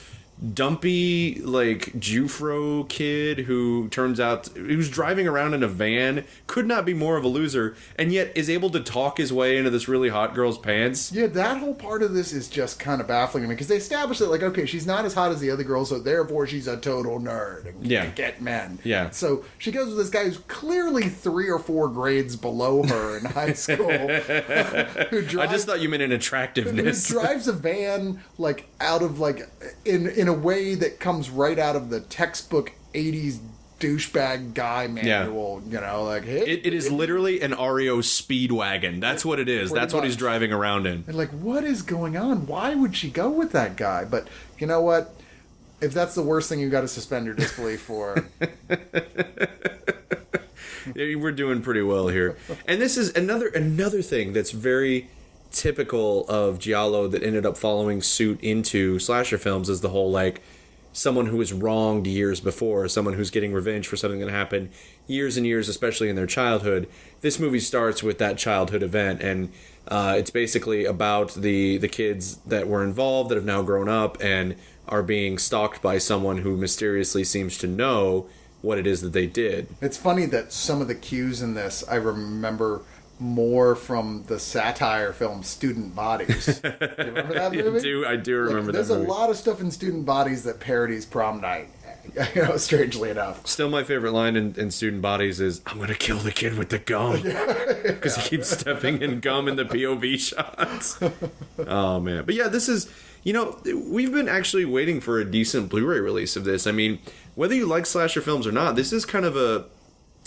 dumpy like Jufro kid who turns out who's driving around in a van could not be more of a loser and yet is able to talk his way into this really hot girl's pants Yeah, that whole part of this is just kind of baffling to me because they establish that like okay, she's not as hot as the other girls, so therefore she's a total nerd and Yeah. can't get men. Yeah. So she goes with this guy who's clearly three or four grades below her in high school. who drives, I just thought you meant an who drives a van like out of like in in a way that comes right out of the textbook '80s douchebag guy manual. You know, like hey, It, it is literally an REO Speedwagon. That's what it is. That's what he's driving around in. And like, what is going on? Why would she go with that guy? But you know what? If that's the worst thing you've got to suspend your disbelief for, Yeah, We're doing pretty well here. And this is another another thing that's very typical of Giallo that ended up following suit into slasher films is the whole like someone who was wronged years before, someone who's getting revenge for something that happened years and years, especially in their childhood. This movie starts with that childhood event, and uh, it's basically about the the kids that were involved that have now grown up and are being stalked by someone who mysteriously seems to know what it is that they did. it's funny that some of the cues in this I remember more from the satire film Student Bodies. Do you remember that I movie? do I do Like, remember there's that a lot of stuff in Student Bodies that parodies Prom Night. You know, strangely enough. Still, my favorite line in, in Student Bodies is "I'm gonna kill the kid with the gum" because he keeps stepping in gum in the POV shots. oh man, but yeah, this is you know we've been actually waiting for a decent Blu-ray release of this. I mean, whether you like slasher films or not, this is kind of a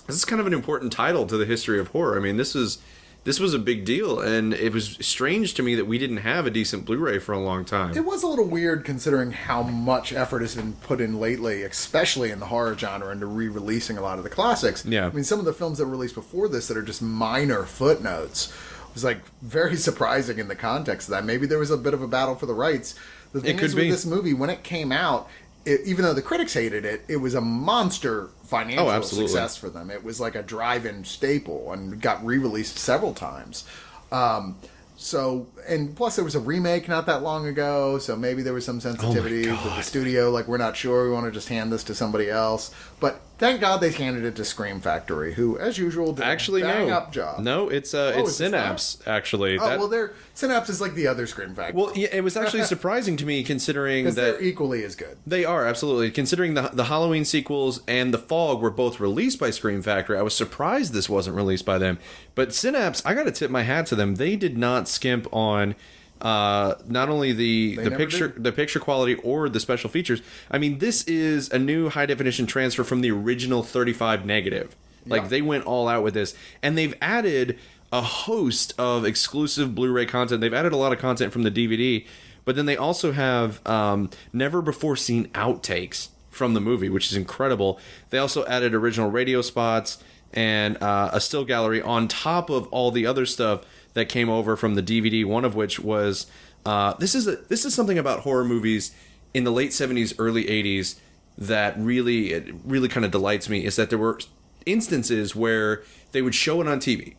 this is kind of an important title to the history of horror. I mean, this is this was a big deal, and it was strange to me that we didn't have a decent Blu-ray for a long time. It was a little weird considering how much effort has been put in lately, especially in the horror genre, into re-releasing a lot of the classics. Yeah. I mean, some of the films that were released before this that are just minor footnotes was like very surprising in the context of that. Maybe there was a bit of a battle for the rights. The thing could is with be. this movie, when it came out, it, even though the critics hated it, it was a monster financial Oh, success for them. It was like a drive-in staple and got re-released several times. Um, so, and plus there was a remake not that long ago, so maybe there was some sensitivity with the studio. Like, we're not sure. We want to just hand this to somebody else. But thank God they handed it to Scream Factory, who, as usual, did Actually, a bang no. up job. No, it's uh, Oh, it's is it Synapse. Actually, Oh That- well, their Synapse is like the other Scream Factory. well, yeah, it was actually surprising to me considering that they're equally as good. They are absolutely considering the the Halloween sequels and the Fog were both released by Scream Factory. I was surprised this wasn't released by them. But Synapse, I got to tip my hat to them. They did not skimp on uh, not only the the picture did. the picture quality or the special features. I mean, this is a new high definition transfer from the original 35 negative. Like Yeah. they went all out with this, and they've added a host of exclusive Blu-ray content. They've added a lot of content from the DVD, but then they also have um, never before seen outtakes from the movie, which is incredible. They also added original radio spots and uh, a still gallery on top of all the other stuff that came over from the DVD. One of which was uh, this is a, this is something about horror movies in the late '70s, early '80s that really it really kind of delights me is that there were instances where they would show it on TV,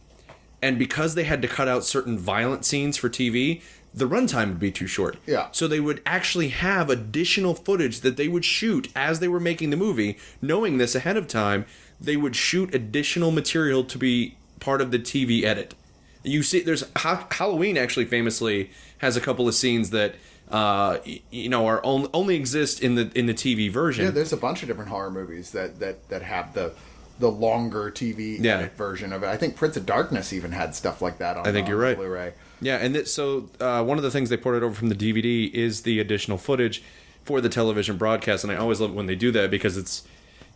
and because they had to cut out certain violent scenes for TV, the runtime would be too short. Yeah. So they would actually have additional footage that they would shoot as they were making the movie, knowing this ahead of time. They would shoot additional material to be part of the TV edit. You see, there's ha- Halloween actually famously has a couple of scenes that uh, you know are only, only exist in the in the TV version. Yeah, there's a bunch of different horror movies that that that have the the longer TV Yeah. edit version of it. I think Prince of Darkness even had stuff like that on. I think on you're right. Blu-ray. Yeah, and th- so uh, one of the things they ported over from the DVD is the additional footage for the television broadcast, and I always love it when they do that because it's,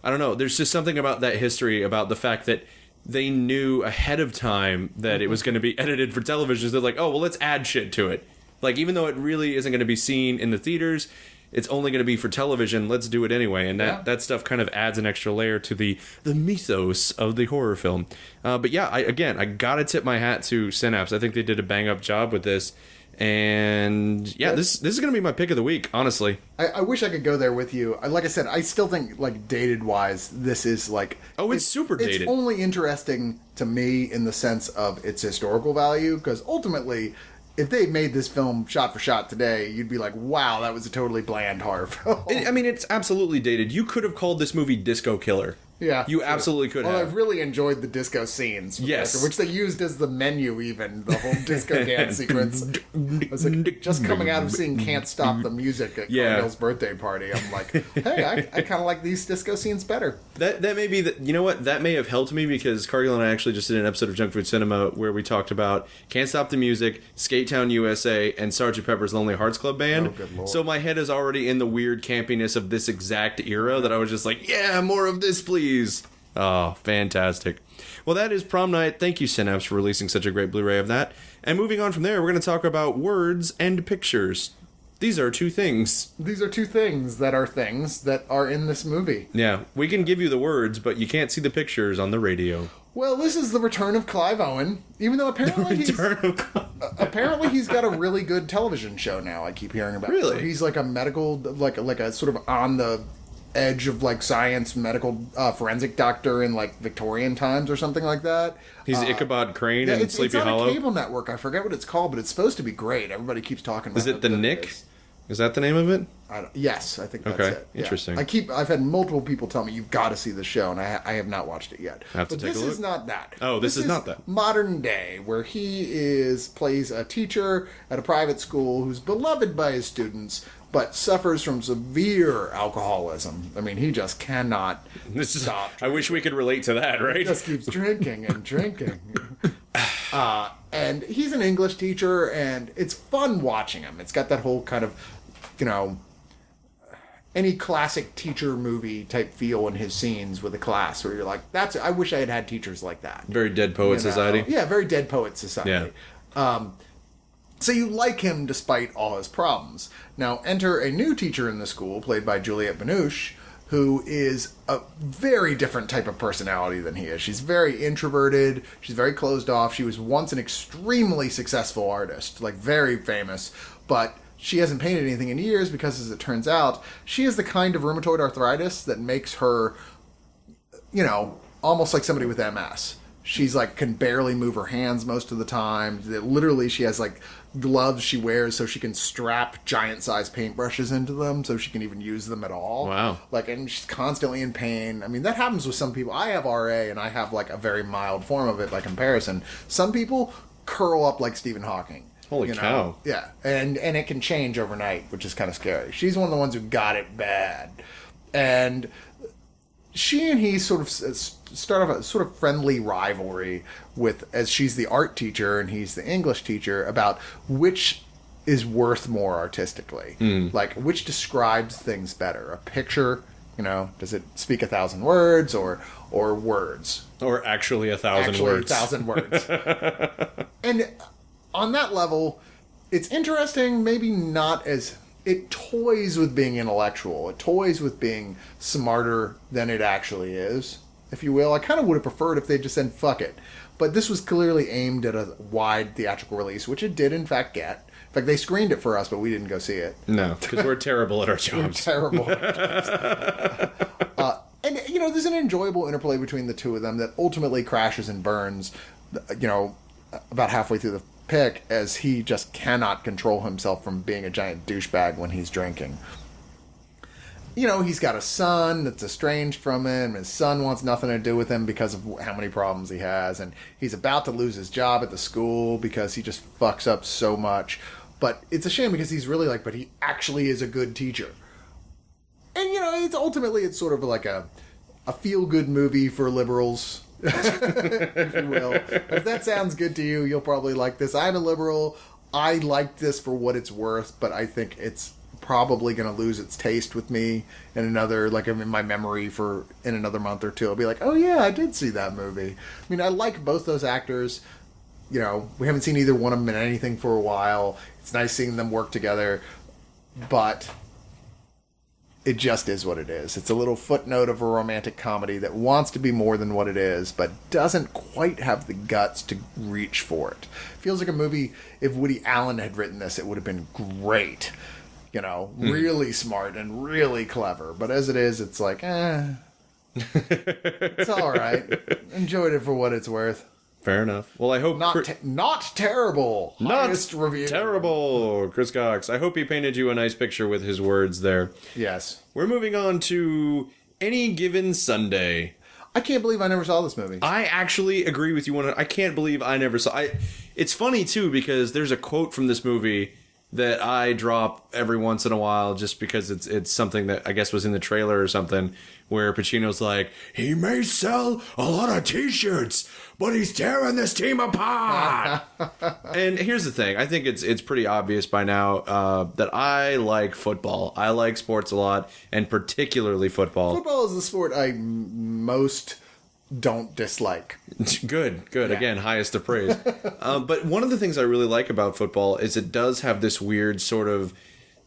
I don't know, there's just something about that history about the fact that they knew ahead of time that it was going to be edited for television. So they're like, oh well, let's add shit to it. Like even though it really isn't going to be seen in the theaters, it's only going to be for television. Let's do it anyway, and that Yeah. that stuff kind of adds an extra layer to the the mythos of the horror film. Uh, but yeah, I, again, I gotta tip my hat to Synapse. I think they did a bang up job with this, and yeah, this this is gonna be my pick of the week. Honestly, I, I wish I could go there with you. Like I said, I still think like dated wise, this is like Oh, it's super dated. It's only interesting to me in the sense of its historical value because ultimately, if they made this film shot for shot today, you'd be like, "Wow, that was a totally bland horror film." I mean, it's absolutely dated. You could have called this movie Disco Killer. Yeah, you true. absolutely could Well, have. I've really enjoyed the disco scenes, Yes. which they used as the menu, even the whole disco dance sequence. I was like, just coming out of seeing "Can't Stop the Music" at Yeah. Carmell's birthday party, I'm like, hey, I, I kind of like these disco scenes better. That that may be that. you know what that may have helped me because Cargill and I actually just did an episode of Junk Food Cinema where we talked about Can't Stop the Music, Skate Town USA, and Sgt. Pepper's Lonely Hearts Club Band. Oh, good lord. So my head is already in the weird campiness of this exact era that I was just like, yeah, more of this, please. Oh, fantastic. Well, that is prom night. Thank you, Synapse, for releasing such a great Blu-ray of that. And moving on from there, we're going to talk about words and pictures. These are two things. These are two things that are things that are in this movie. Yeah, we can give you the words, but you can't see the pictures on the radio. Well, this is the return of Clive Owen, even though apparently he's apparently he's got a really good television show now. I keep hearing about. Really? he's like a medical, like like a sort of on the edge of like science, medical uh, forensic doctor in like Victorian times or something like that. He's Ichabod Crane Yeah, and it's, Sleepy it's on Hollow. a cable network. I forget what it's called, but it's supposed to be great. Everybody keeps talking about Is it the Knick? is. Is that the name of it? I don't, yes, I think that's Okay, it. Yeah. interesting. I keep. I've had multiple people tell me you've got to see the show, and I, I have not watched it yet. I have to but take this a is not that. Oh, this is not that. Modern day, where he is plays a teacher at a private school who's beloved by his students, but suffers from severe alcoholism. I mean, he just cannot This is. stop. I wish we could relate to that, right? He just keeps drinking and drinking. Uh, and he's an English teacher, and it's fun watching him. It's got that whole kind of, you know, any classic teacher movie type feel in his scenes with a class, where you're like, "That's I wish I had had teachers like that." Very Dead Poet You know? Society. Yeah, very Dead Poet Society. Um, so you like him despite all his problems. Now enter a new teacher in the school, played by Juliette Binoche, who is a very different type of personality than he is. She's very introverted. She's very closed off. She was once an extremely successful artist, like very famous, but she hasn't painted anything in years because, as it turns out, she has the kind of rheumatoid arthritis that makes her, you know, almost like somebody with MS. She's like can barely move her hands most of the time. That literally she has like gloves she wears so she can strap giant size paintbrushes into them so she can even use them at all. Wow. Like and she's constantly in pain. I mean that happens with some people. I have RA and I have like a very mild form of it by comparison. Some people curl up like Stephen Hawking. Holy you know? cow. Yeah, and and it can change overnight, which is kind of scary. She's one of the ones who got it bad, and she and he sort of start off a sort of friendly rivalry with as she's the art teacher and he's the English teacher about which is worth more artistically, hmm. like which describes things better. A picture, you know, does it speak a thousand words or or words? Or actually a thousand actually words. a thousand words. and on that level, it's interesting, maybe not as it toys with being intellectual. It toys with being smarter than it actually is, if you will. I kind of would have preferred if they just said fuck it. But this was clearly aimed at a wide theatrical release, which it did in fact get. In fact, they screened it for us, but we didn't go see it No, because we're terrible at our jobs. We're terrible. uh, and you know, there's an enjoyable interplay between the two of them that ultimately crashes and burns. You know, about halfway through the pick, as he just cannot control himself from being a giant douchebag when he's drinking. You know, he's got a son that's estranged from him. His son wants nothing to do with him because of how many problems he has, and he's about to lose his job at the school because he just fucks up so much. But it's a shame because he's really like, but he actually is a good teacher and you know it's ultimately it's sort of like a a feel good movie for liberals if you will if that sounds good to you you'll probably like this i'm a liberal i like this for what it's worth but i think it's probably going to lose its taste with me in another like in my memory for in another month or two i'll be like oh yeah i did see that movie i mean i like both those actors you know we haven't seen either one of them in anything for a while it's nice seeing them work together but it just is what it is. It's a little footnote of a romantic comedy that wants to be more than what it is, but doesn't quite have the guts to reach for it. Feels like a movie, if Woody Allen had written this, it would have been great. You know, really smart and really clever. But as it is, it's like, eh. it's all right. Enjoyed it for what it's worth. Fair enough. Well, I hope Not te- not terrible. not Highest review. terrible, Chris Cox. I hope he painted you a nice picture with his words there. Yes. We're moving on to any given Sunday. I can't believe I never saw this movie. I actually agree with you. One, I can't believe I never saw. I. It's funny too because there's a quote from this movie that I drop every once in a while just because it's it's something that I guess was in the trailer or something where Pacino's like, he may sell a lot of T-shirts, but he's tearing this team apart. and here's the thing: I think it's it's pretty obvious by now uh, that I like football. I like sports a lot, and particularly football. Football is the sport I m- most don't dislike. Good, good. Again, highest of praise. um, but one of the things I really like about football is it does have this weird sort of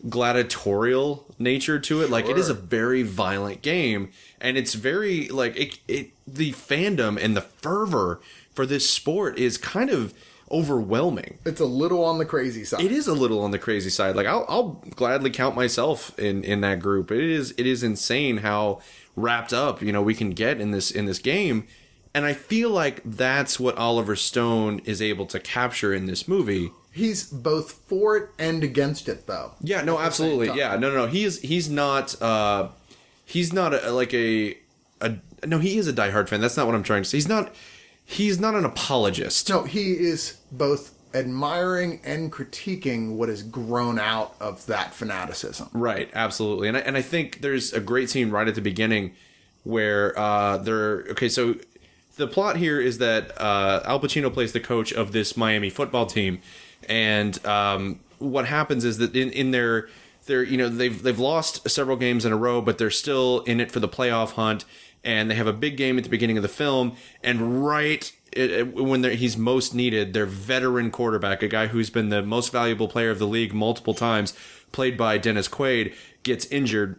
gladiatorial nature to it. Like it is a very violent game, and it's very like it. it the fandom and the fervor for this sport is kind of overwhelming. It's a little on the crazy side. It is a little on the crazy side. Like I'll, I'll gladly count myself in in that group. It is it is insane how wrapped up you know we can get in this in this game, and I feel like that's what Oliver Stone is able to capture in this movie. He's both for it and against it, though. Yeah, no, absolutely. Yeah, no, no, no. He's he's not uh he's not a, like a a no. He is a diehard fan. That's not what I'm trying to say. He's not he's not an apologist. No, he is both admiring and critiquing what has grown out of that fanaticism. Right, absolutely. And I, and I think there's a great scene right at the beginning where uh, they're okay. So the plot here is that uh, Al Pacino plays the coach of this Miami football team, and um, what happens is that in in their they're you know they've they've lost several games in a row, but they're still in it for the playoff hunt, and they have a big game at the beginning of the film, and right it, it- when he's most needed, their veteran quarterback, a guy who's been the most valuable player of the league multiple times, played by Dennis Quaid, gets injured,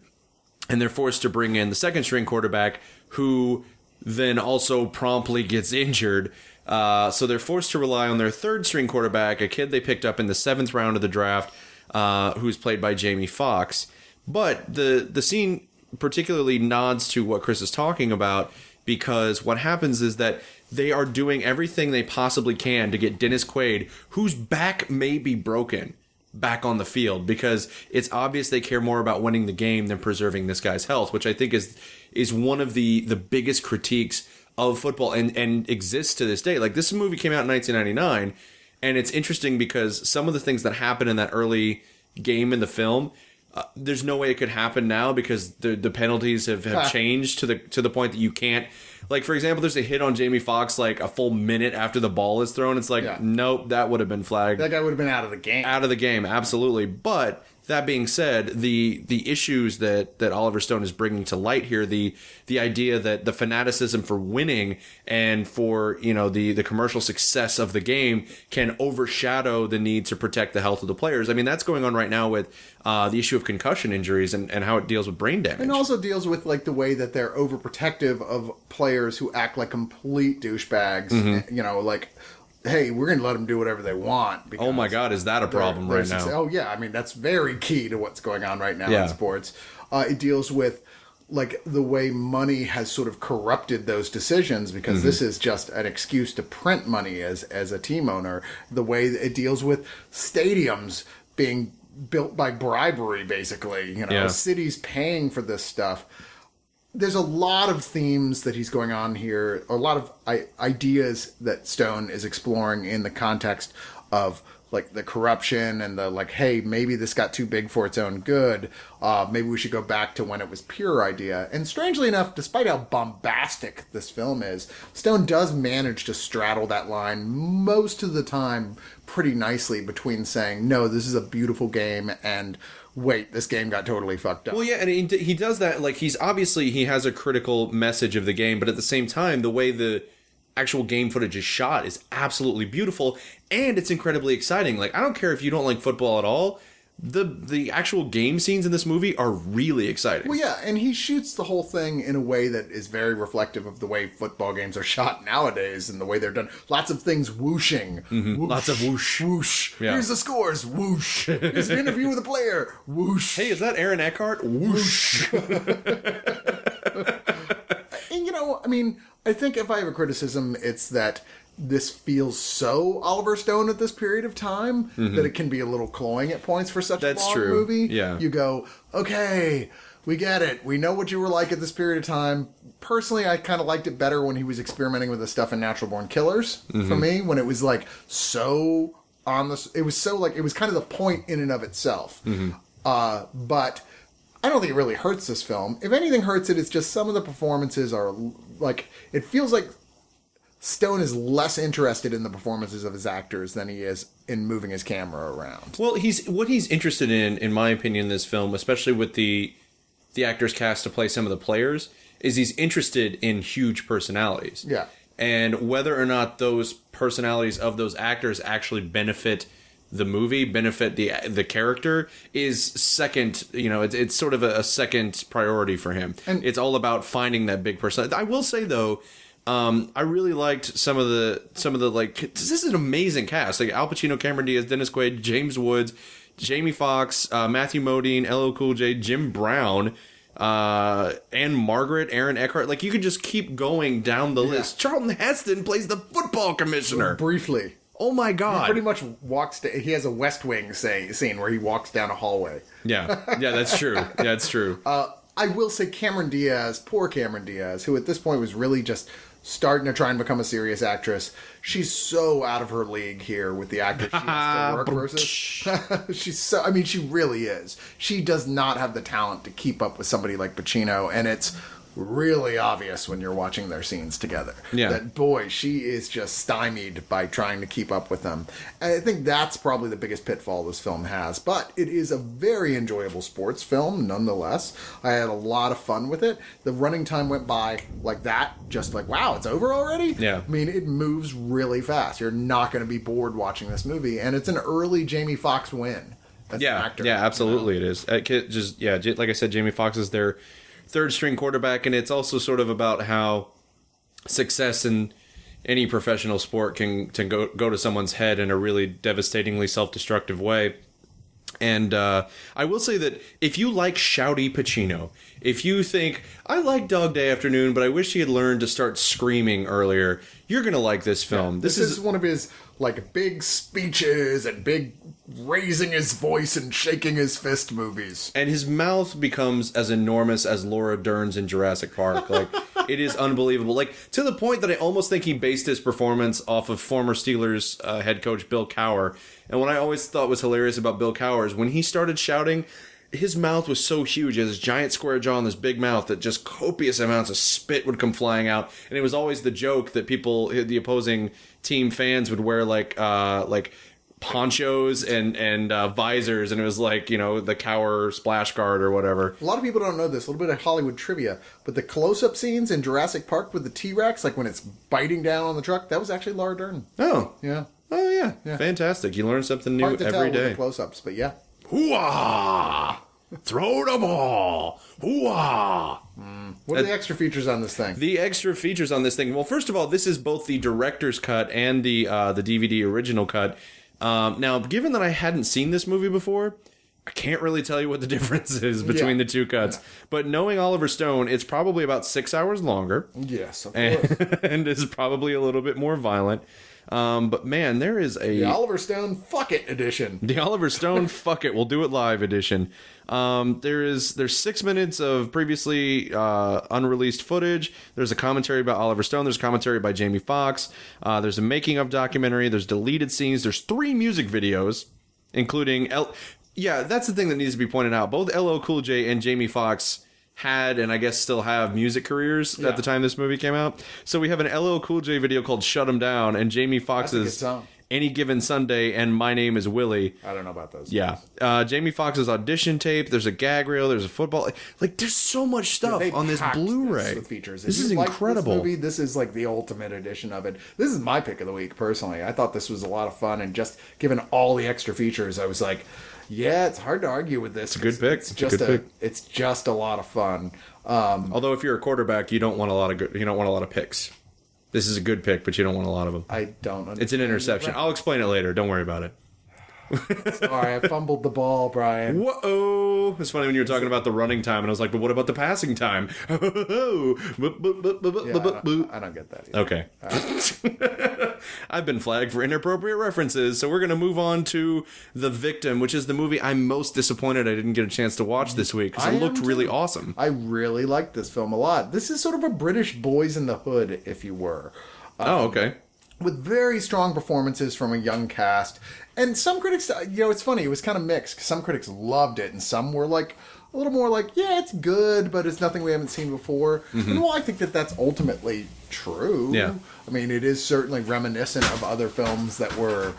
and they're forced to bring in the second string quarterback, who then also promptly gets injured. Uh, so they're forced to rely on their third string quarterback, a kid they picked up in the seventh round of the draft. uh, who's played by Jamie Foxx. But the the scene particularly nods to what Chris is talking about because what happens is that they are doing everything they possibly can to get Dennis Quaid, whose back may be broken, back on the field because it's obvious they care more about winning the game than preserving this guy's health, which I think is is one of the the biggest critiques of football and and exists to this day. Like this movie came out in 1999 and it's interesting because some of the things that happen in that early game in the film uh, there's no way it could happen now because the the penalties have, have changed to the to the point that you can't like for example there's a hit on Jamie Foxx like a full minute after the ball is thrown it's like Yeah. nope that would have been flagged That guy would have been out of the game. out of the game absolutely but that being said the the issues that that Oliver Stone is bringing to light here the the idea that the fanaticism for winning and for you know the the commercial success of the game can overshadow the need to protect the health of the players I mean that's going on right now with uh, the issue of concussion injuries and, and how it deals with brain damage And also deals with like the way that they're overprotective of players who act like complete douchebags. Mm-hmm. You know, like, hey, we're going to let them do whatever they want. Because oh my god is that a problem they're right success- now Oh yeah, I mean that's very key to what's going on right now Yeah. in sports. Uh, it deals with like the way money has sort of corrupted those decisions because Mm-hmm. this is just an excuse to print money as as a team owner. The way that it deals with stadiums being built by bribery, basically. You know, Yeah. cities paying for this stuff there's a lot of themes that he's going on here, a lot of I- ideas that Stone is exploring in the context of like the corruption and the like. Hey, maybe this got too big for its own good. Uh, maybe we should go back to when it was pure idea. And strangely enough, despite how bombastic this film is, Stone does manage to straddle that line most of the time pretty nicely between saying, "No, this is a beautiful game," and "Wait, this game got totally fucked up." Well, yeah, and he, he does that. Like he's obviously he has a critical message of the game, but at the same time, the way the actual game footage is shot is absolutely beautiful, and it's incredibly exciting. Like I don't care if you don't like football at all. The the actual game scenes in this movie are really exciting. Well, yeah, and he shoots the whole thing in a way that is very reflective of the way football games are shot nowadays and the way they're done. Lots of things whooshing. Mm-hmm. Lots of whoosh. Whoosh. Yeah. Here's the scores. Whoosh. Here's an interview with a player. Whoosh. Hey, is that Aaron Eckhart? Whoosh. And, you know, I mean, I think if I have a criticism, it's that this feels so Oliver Stone at this period of time that it can be a little cloying at points for such Mm-hmm. That's a long true. movie. Yeah. You go, okay, we get it. We know what you were like at this period of time. Personally, I kind of liked it better when he was experimenting with the stuff in Natural Born Killers Mm-hmm. for me, when it was like so on the. It was so like, it was kind of the point in and of itself. Mm-hmm. Uh, but I don't think it really hurts this film. If anything hurts it, it's just some of the performances are like it feels like Stone is less interested in the performances of his actors than he is in moving his camera around. Well, he's what he's interested in, in my opinion, in this film, especially with the the actors cast to play some of the players, is he's interested in huge personalities. Yeah. And whether or not those personalities of those actors actually benefit the movie, benefit the the character, is second. You know, it's, it's sort of a, a second priority for him. And- it's all about finding that big person. I will say though. Um, I really liked some of the some of the like. This is an amazing cast. Like Al Pacino, Cameron Diaz, Dennis Quaid, James Woods, Jamie Foxx, uh, Matthew Modine, LL Cool J, Jim Brown, uh, and Margaret, Aaron Eckhart. Like you could just keep going down the list. Charlton Heston plays the football commissioner. Briefly, Oh my god! pretty much walks. To, he has a West Wing say, scene where he walks down a hallway. Yeah, yeah, that's true. Yeah, that's true. Uh, I will say Cameron Diaz, poor Cameron Diaz, who at this point was really just starting to try and become a serious actress. She's so out of her league here with the actors she has to work versus. She's so. I mean, she really is. She does not have the talent to keep up with somebody like Pacino, and it's really obvious when you're watching their scenes together. Yeah. That boy, she is just stymied by trying to keep up with them. And I think that's probably the biggest pitfall this film has. But it is a very enjoyable sports film, nonetheless. I had a lot of fun with it. The running time went by like that, just like, wow, it's over already? Yeah. I mean, it moves really fast. You're not going to be bored watching this movie. And it's an early Jamie Foxx win. Yeah, actor, yeah, you know? absolutely, it is. Just yeah, like I said, Jamie Foxx is their third string quarterback, and it's also sort of about how success in any professional sport can to go go to someone's head in a really devastatingly self destructive way. And uh, I will say that if you like shouty Pacino, if you think I like Dog Day Afternoon, but I wish he had learned to start screaming earlier, you're gonna like this film. This, this, is, one of his like big speeches and big raising his voice and shaking his fist movies. and his mouth becomes as enormous as Laura Dern's in Jurassic Park. Like it is unbelievable. Like to the point that I almost think he based his performance off of former Steelers uh, head coach Bill Cowher. And what I always thought was hilarious about Bill Cowher is when he started shouting. His mouth was so huge, he has this giant square jaw and this big mouth that just copious amounts of spit would come flying out. And it was always the joke that people, the opposing team fans, would wear like, uh, like ponchos and and uh, visors, and it was like you know the Cowher splash guard or whatever. A lot of people don't know this. A little bit of Hollywood trivia, but the close-up scenes in Jurassic Park with the T-Rex, like when it's biting down on the truck, that was actually Laura Dern. Oh, Yeah, oh yeah, yeah. fantastic! You learn something new hard to tell every the close-ups, but yeah. Hooah! Throw the ball! Hooah! What are the extra features on this thing? The extra features on this thing. Well, first of all, this is both the director's cut and the uh, the DVD original cut. Um, now, given that I hadn't seen this movie before, I can't really tell you what the difference is between Yeah. the two cuts. But knowing Oliver Stone, it's probably about six hours longer. yes, and, and is probably a little bit more violent. Um, but man, there is a the Oliver Stone Fuck It edition. the Oliver Stone "Fuck It, We'll Do It Live" edition. Um, there is there's six minutes of previously uh, unreleased footage. There's a commentary about Oliver Stone. There's a commentary by Jamie Foxx. Uh, there's a making of documentary. There's deleted scenes. There's three music videos, including L. Yeah, that's the thing that needs to be pointed out. Both LL Cool J and Jamie Foxx had and I guess still have music careers at the time this movie came out. So we have an LL Cool J video called "Shut "Shut 'Em Down" and Jamie Foxx's "Any Given Sunday" and "My Name Is Willie." I don't know about those. Yeah, uh, Jamie Foxx's audition tape. There's a gag reel. There's a football. Like, there's so much stuff They on this Blu-ray. with features. If This is incredible. This, movie, this is like the ultimate edition of it. This is my pick of the week personally. I thought this was a lot of fun, and just given all the extra features, I was like, yeah, it's hard to argue with this. It's a good pick. It's It's a just good a, pick. it's just a lot of fun. Um, Although, if you're a quarterback, you don't want a lot of good. You don't want a lot of picks. This is a good pick, but you don't want a lot of them. I don't. Understand It's an interception. I'll explain it later. Don't worry about it. Sorry, I fumbled the ball, Brian. Whoa! It's funny when you were talking about the running time, and I was like, "But what about the passing time?" Yeah, I, don't, I don't get that. Either. Okay. I've been flagged for inappropriate references, so we're going to move on to The Victim, which is the movie I'm most disappointed I didn't get a chance to watch this week because it looked really too. awesome. I really like this film a lot. This is sort of a British Boys in the Hood, if you were. Oh, okay. With very strong performances from a young cast. And some critics, uh, you know, it's funny, it was kind of mixed. Some critics loved it, and some were like, a little more like, yeah, it's good, but it's nothing we haven't seen before. And well, I think that that's ultimately true. Mm-hmm. Yeah. I mean, it is certainly reminiscent of other films that were,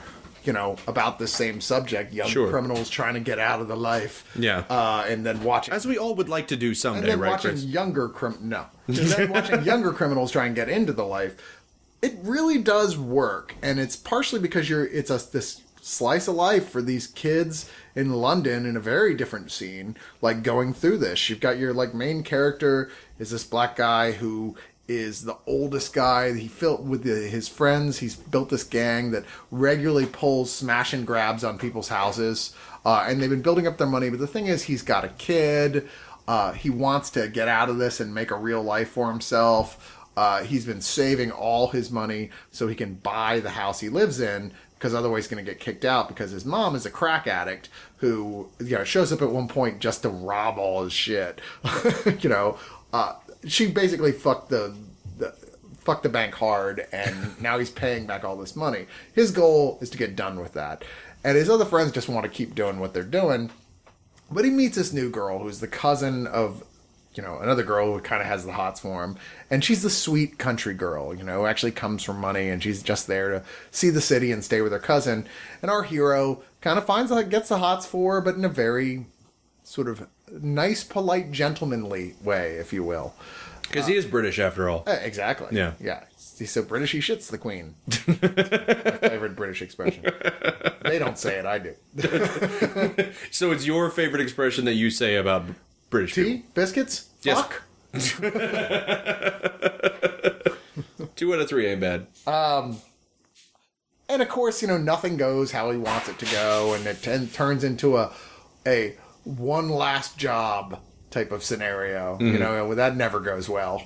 you know, about the same subject young Sure. criminals trying to get out of the life. Yeah. Uh, and then watching. As we all would like to do and someday, then right, watching Chris? younger crim no, and then watching younger criminals try and get into the life, it really does work, and it's partially because you're it's a this slice of life for these kids in London in a very different scene, like going through this. You've got your like main character is this black guy who is the oldest guy. He filled with the, his friends. He's built this gang that regularly pulls smash and grabs on people's houses, uh, and they've been building up their money. But the thing is, he's got a kid. Uh, he wants to get out of this and make a real life for himself. Uh, he's been saving all his money so he can buy the house he lives in because otherwise he's going to get kicked out because his mom is a crack addict who you know shows up at one point just to rob all his shit. you know, uh, she basically fucked the, the fucked the bank hard and now he's paying back all this money. His goal is to get done with that. And his other friends just want to keep doing what they're doing. But he meets this new girl who's the cousin of, you know, another girl who kind of has the hots for him. And she's the sweet country girl, you know, actually comes from money and she's just there to see the city and stay with her cousin. And our hero kind of finds out, gets the hots for her, but in a very sort of nice, polite, gentlemanly way, if you will. Because he is British after all. Eh, exactly. Yeah. Yeah. He's so British, he shits the queen. My favorite British expression. They don't say it, I do. So it's your favorite expression that you say about British people. Tea? Biscuits? Yes. Fuck? Two out of three ain't bad. Um, And of course, you know, nothing goes how he wants it to go, and it t- turns into a a one last job type of scenario. You know, that never goes well.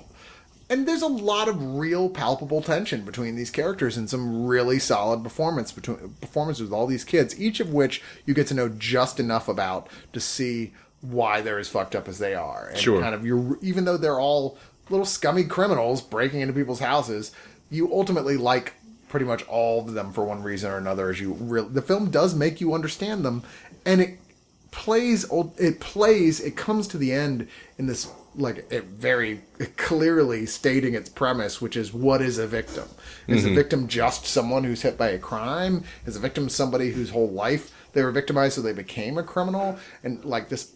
And there's a lot of real palpable tension between these characters and some really solid performance between performances with all these kids, each of which you get to know just enough about to see why they're as fucked up as they are. And Sure. kind of you're even though they're all little scummy criminals breaking into people's houses, you ultimately like pretty much all of them for one reason or another as you re- the film does make you understand them and it plays it plays it comes to the end in this like it very clearly stating its premise which is what is a victim is a mm-hmm. victim just someone who's hit by a crime is a victim somebody whose whole life they were victimized so they became a criminal and like this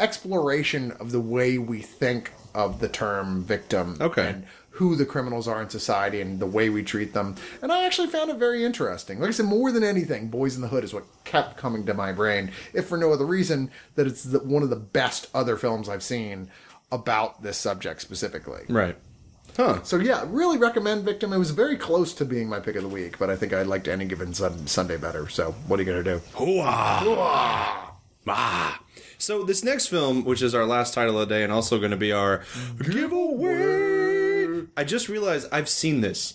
exploration of the way we think of the term victim Okay. and who the criminals are in society and the way we treat them. And I actually found it very interesting. Like I said, more than anything, Boyz n the Hood is what kept coming to my brain, if for no other reason that it's the, one of the best other films I've seen about this subject specifically. Right. Huh. So yeah, really recommend Victim. It was very close to being my pick of the week, but I think I liked any given sun- Sunday better. So what are you gonna do? Hooah. Ah. So this next film, which is our last title of the day and also going to be our giveaway, I just realized I've seen this.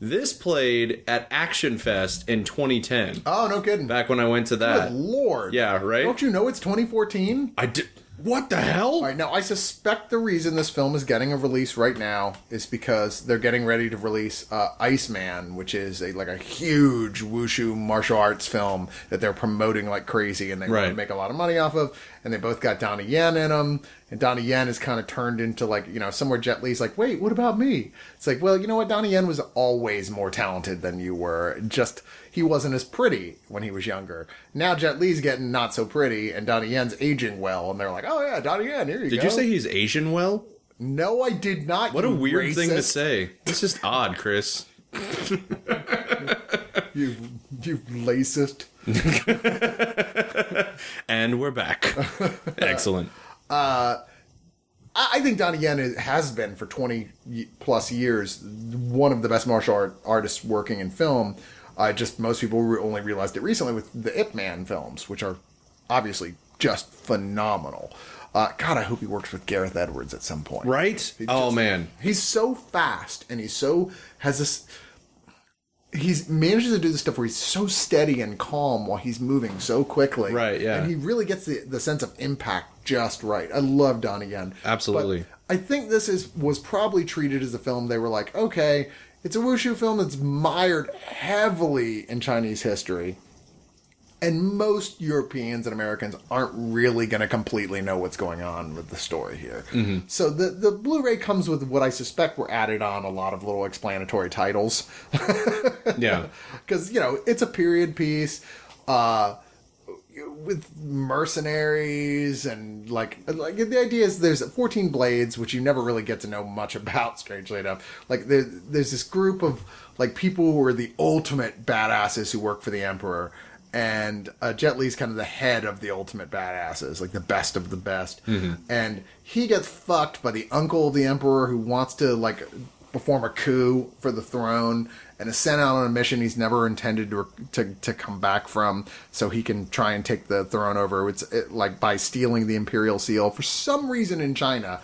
This played at Action Fest in 2010. Oh, no kidding. Back when I went to that. Good lord. Yeah, right? Don't you know it's 2014? I did. What the hell? All right, now I suspect the reason this film is getting a release right now is because they're getting ready to release uh, Iceman, which is a like a huge wushu martial arts film that they're promoting like crazy, and they want Right. to make a lot of money off of. And they both got Donnie Yen in them, and Donnie Yen is kind of turned into like you know somewhere Jet Li's like, wait, what about me? It's like, well, you know what, Donnie Yen was always more talented than you were. Just he wasn't as pretty when he was younger. Now Jet Li's getting not so pretty, and Donnie Yen's aging well, and they're like, oh yeah, Donnie Yen, here you go. Did you say he's Asian well? No, I did not. What a weird thing to say. It's just odd, Chris. You, you racist. And we're back. Excellent. Uh, I I think Donnie Yen is- has been for 20 plus years one of the best martial art artists working in film. I just most people re- only realized it recently with the Ip Man films, which are obviously just phenomenal. Uh, God, I hope he works with Gareth Edwards at some point. Right? Oh, man. He's so fast and he's so has this he's manages to do this stuff where he's so steady and calm while he's moving so quickly. Right, yeah. And he really gets the, the sense of impact just right. I love Donnie Yen. Absolutely. But I think this is was probably treated as a film they were like, okay, it's a wushu film that's mired heavily in Chinese history. And most Europeans and Americans aren't really going to completely know what's going on with the story here. Mm-hmm. So the the Blu-ray comes with what I suspect were added on a lot of little explanatory titles Yeah. because you know it's a period piece uh with mercenaries and like like the idea is there's 14 blades which you never really get to know much about strangely enough like there, there's this group of like people who are the ultimate badasses who work for the emperor and uh, Jet Li's kind of the head of the ultimate badasses, like the best of the best. And he gets fucked by the uncle of the emperor who wants to like perform a coup for the throne and is sent out on a mission he's never intended to to, to come back from so he can try and take the throne over. It's it, like by stealing the imperial seal for some reason in China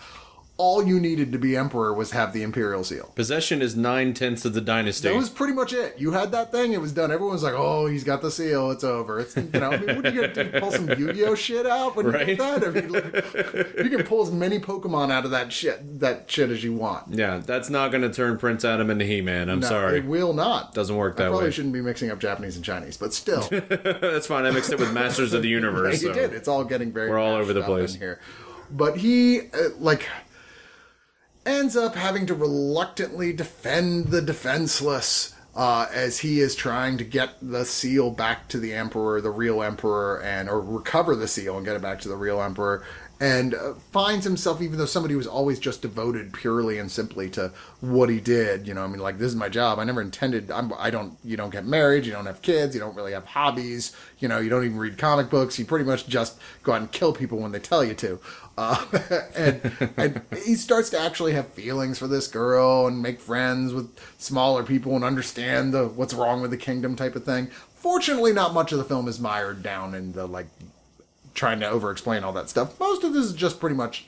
all you needed to be emperor was have the imperial seal Possession is nine tenths of the dynasty. that was pretty much it. You had that thing, it was done. Everyone's like, "Oh, he's got the seal. It's over." It's you know, I mean, what are you gonna do? Pull some Yu-Gi-Oh shit out when you Right. get that? I mean, like, you can pull as many Pokemon out of that shit that shit as you want. yeah, that's not going to turn Prince Adam into He-Man. I'm No, sorry. it will not. Doesn't work that way. I probably way. shouldn't be mixing up Japanese and Chinese, but still, that's fine. I mixed it with Masters of the Universe. you so. did. It's all getting very. We're all over the place. here. But he uh, like ends up having to reluctantly defend the defenseless uh, as he is trying to get the seal back to the emperor, the real emperor, and or recover the seal and get it back to the real emperor. And uh, finds himself, even though somebody was always just devoted purely and simply to what he did, you know, I mean, like this is my job. I never intended. I'm, I don't. You don't get married. You don't have kids. You don't really have hobbies. You know, you don't even read comic books. You pretty much just go out and kill people when they tell you to. Uh, and, and he starts to actually have feelings for this girl and make friends with smaller people and understand the what's wrong with the kingdom type of thing. Fortunately, not much of the film is mired down in the like trying to over explain all that stuff. Most of this is just pretty much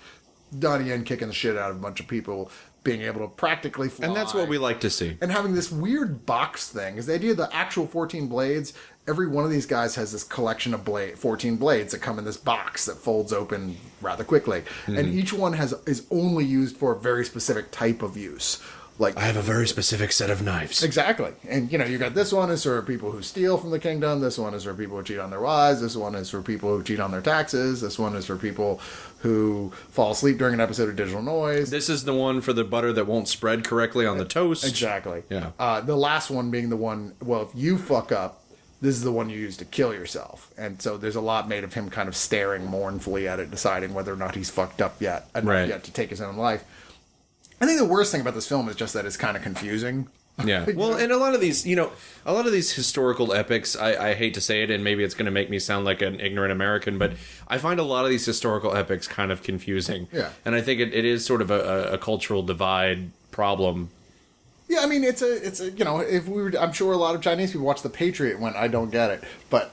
Donnie Yen kicking the shit out of a bunch of people, being able to practically fly. And that's what we like to see. and having this weird box thing is the idea of the actual 14 blades every one of these guys has this collection of blade 14 blades that come in this box that folds open rather quickly Mm-hmm. and each one has is only used for a very specific type of use like I have a very specific set of knives. Exactly. And you know, you got this one is for people who steal from the kingdom, this one is for people who cheat on their wives, this one is for people who cheat on their taxes, this one is for people who fall asleep during an episode of Digital Noise. This is the one for the butter that won't spread correctly on the toast. Exactly. Yeah. Uh, the last one being the one, well, if you fuck up, this is the one you use to kill yourself. And so there's a lot made of him kind of staring mournfully at it, deciding whether or not he's fucked up yet, enough Right. yet to take his own life. I think the worst thing about this film is just that it's kind of confusing. Yeah. Well, and a lot of these, you know, a lot of these historical epics, I, I hate to say it, and maybe it's going to make me sound like an ignorant American, but I find a lot of these historical epics kind of confusing. Yeah. And I think it, it is sort of a, a, a cultural divide problem. Yeah, I mean it's a it's a you know if we were I'm sure a lot of Chinese people watch The Patriot went I don't get it, but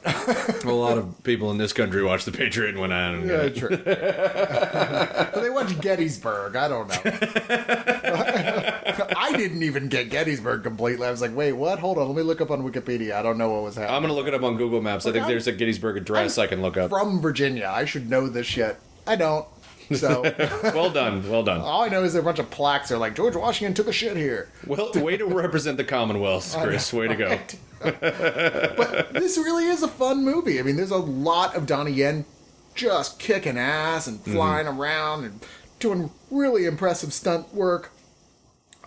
a lot of people in this country watch The Patriot and went, I don't know. yeah, true. but they watch Gettysburg. I don't know. I didn't even get Gettysburg completely. I was like, wait, what? Hold on, let me look up on Wikipedia. I don't know what was happening. I'm going to look it up on Google Maps. I think I'm- there's a Gettysburg Address I can look up. From Virginia, I should know this shit. I don't. So well done. Well done. all I know is there are a bunch of plaques. They're like George Washington took a shit here. Well, way to represent the Commonwealth, Chris. Way to go. but this really is a fun movie. I mean, there's a lot of Donnie Yen just kicking ass and mm-hmm. flying around and doing really impressive stunt work.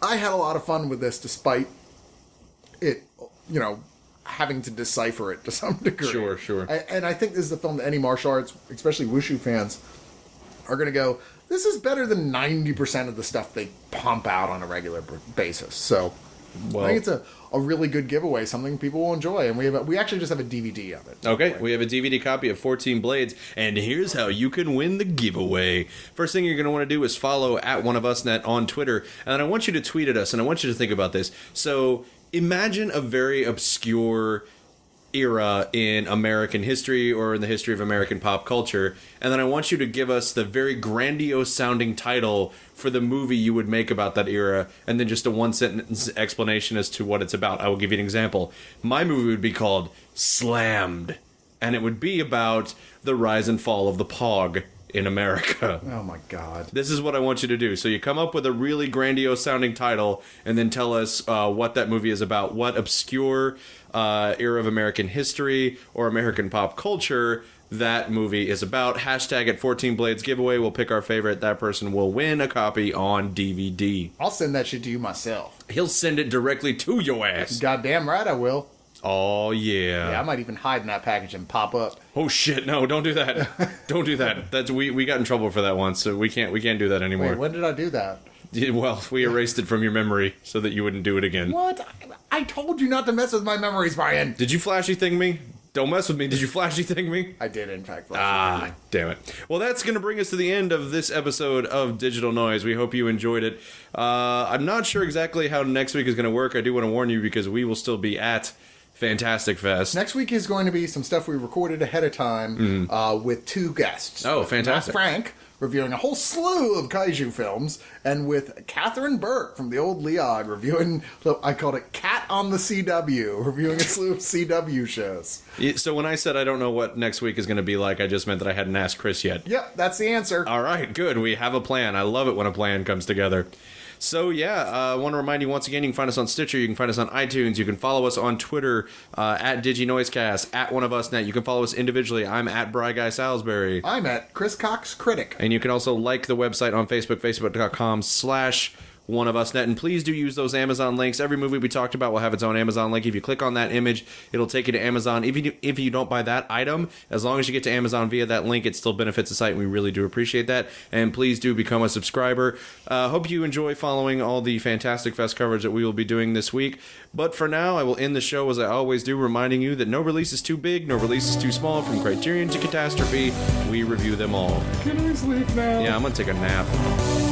I had a lot of fun with this, despite it, you know, having to decipher it to some degree. Sure, sure. I, and I think this is a film that any martial arts, especially wushu fans, are going to go. This is better than ninety percent of the stuff they pump out on a regular basis. So. Well, I think it's a, a really good giveaway, something people will enjoy, and we have a, we actually just have a DVD of it. Okay, we have a DVD copy of 14 Blades, and here's how you can win the giveaway. First thing you're going to want to do is follow at one of us net on Twitter, and I want you to tweet at us, and I want you to think about this. So imagine a very obscure era in American history or in the history of American pop culture, and then I want you to give us the very grandiose sounding title for the movie you would make about that era, and then just a one sentence explanation as to what it's about. I will give you an example. My movie would be called Slammed, and it would be about the rise and fall of the Pog in America. Oh my god! This is what I want you to do. So you come up with a really grandiose sounding title, and then tell us uh, what that movie is about. What obscure uh, era of American history or American pop culture that movie is about. Hashtag at 14 Blades giveaway. We'll pick our favorite. That person will win a copy on DVD. I'll send that shit to you myself. He'll send it directly to your ass. Goddamn right, I will. Oh yeah. Yeah, I might even hide in that package and pop up. Oh shit! No, don't do that. don't do that. That's we we got in trouble for that once, so we can't we can't do that anymore. Wait, when did I do that? Yeah, Well, we erased it from your memory so that you wouldn't do it again. What? I, I told you not to mess with my memories, Brian. Did you flashy thing me? Don't mess with me. Did you flashy thing me? I did, in fact. Ah, damn it. Well, that's going to bring us to the end of this episode of Digital Noise. We hope you enjoyed it. Uh, I'm not sure exactly how next week is going to work. I do want to warn you because we will still be at Fantastic Fest. Next week is going to be some stuff we recorded ahead of time uh, with two guests. Oh, fantastic. Matt Frank reviewing a whole slew of kaiju films, and with Catherine Burke from the old Leog reviewing. I called it Cat on the CW, reviewing a slew of CW shows. So when I said I don't know what next week is going to be like, I just meant that I hadn't asked Chris yet. Yep, that's the answer. All right, good. We have a plan. I love it when a plan comes together. So yeah, uh, I want to remind you once again, you can find us on Stitcher, you can find us on iTunes, you can follow us on Twitter uh, at DigiNoisecast, at One of Us Net. You can follow us individually. I'm at Bry Guy Salisbury, I'm at Chris Cox Critic. and you can also like the website on Facebook, Facebook.com/slash one of us net. And please do use those amazon links. Every movie we talked about will have its own amazon link. If you click on that image it'll take you to amazon. If you do, if you don't buy that item as long as you get to amazon via that link it still benefits the site and we really do appreciate that. And please do become a subscriber. Uh, hope you enjoy following all the fantastic fest coverage that we will be doing this week. But for now i will end the show as i always do reminding you that no release is too big no release is too small. From criterion to catastrophe we review them all. Can I sleep now? yeah i'm gonna take a nap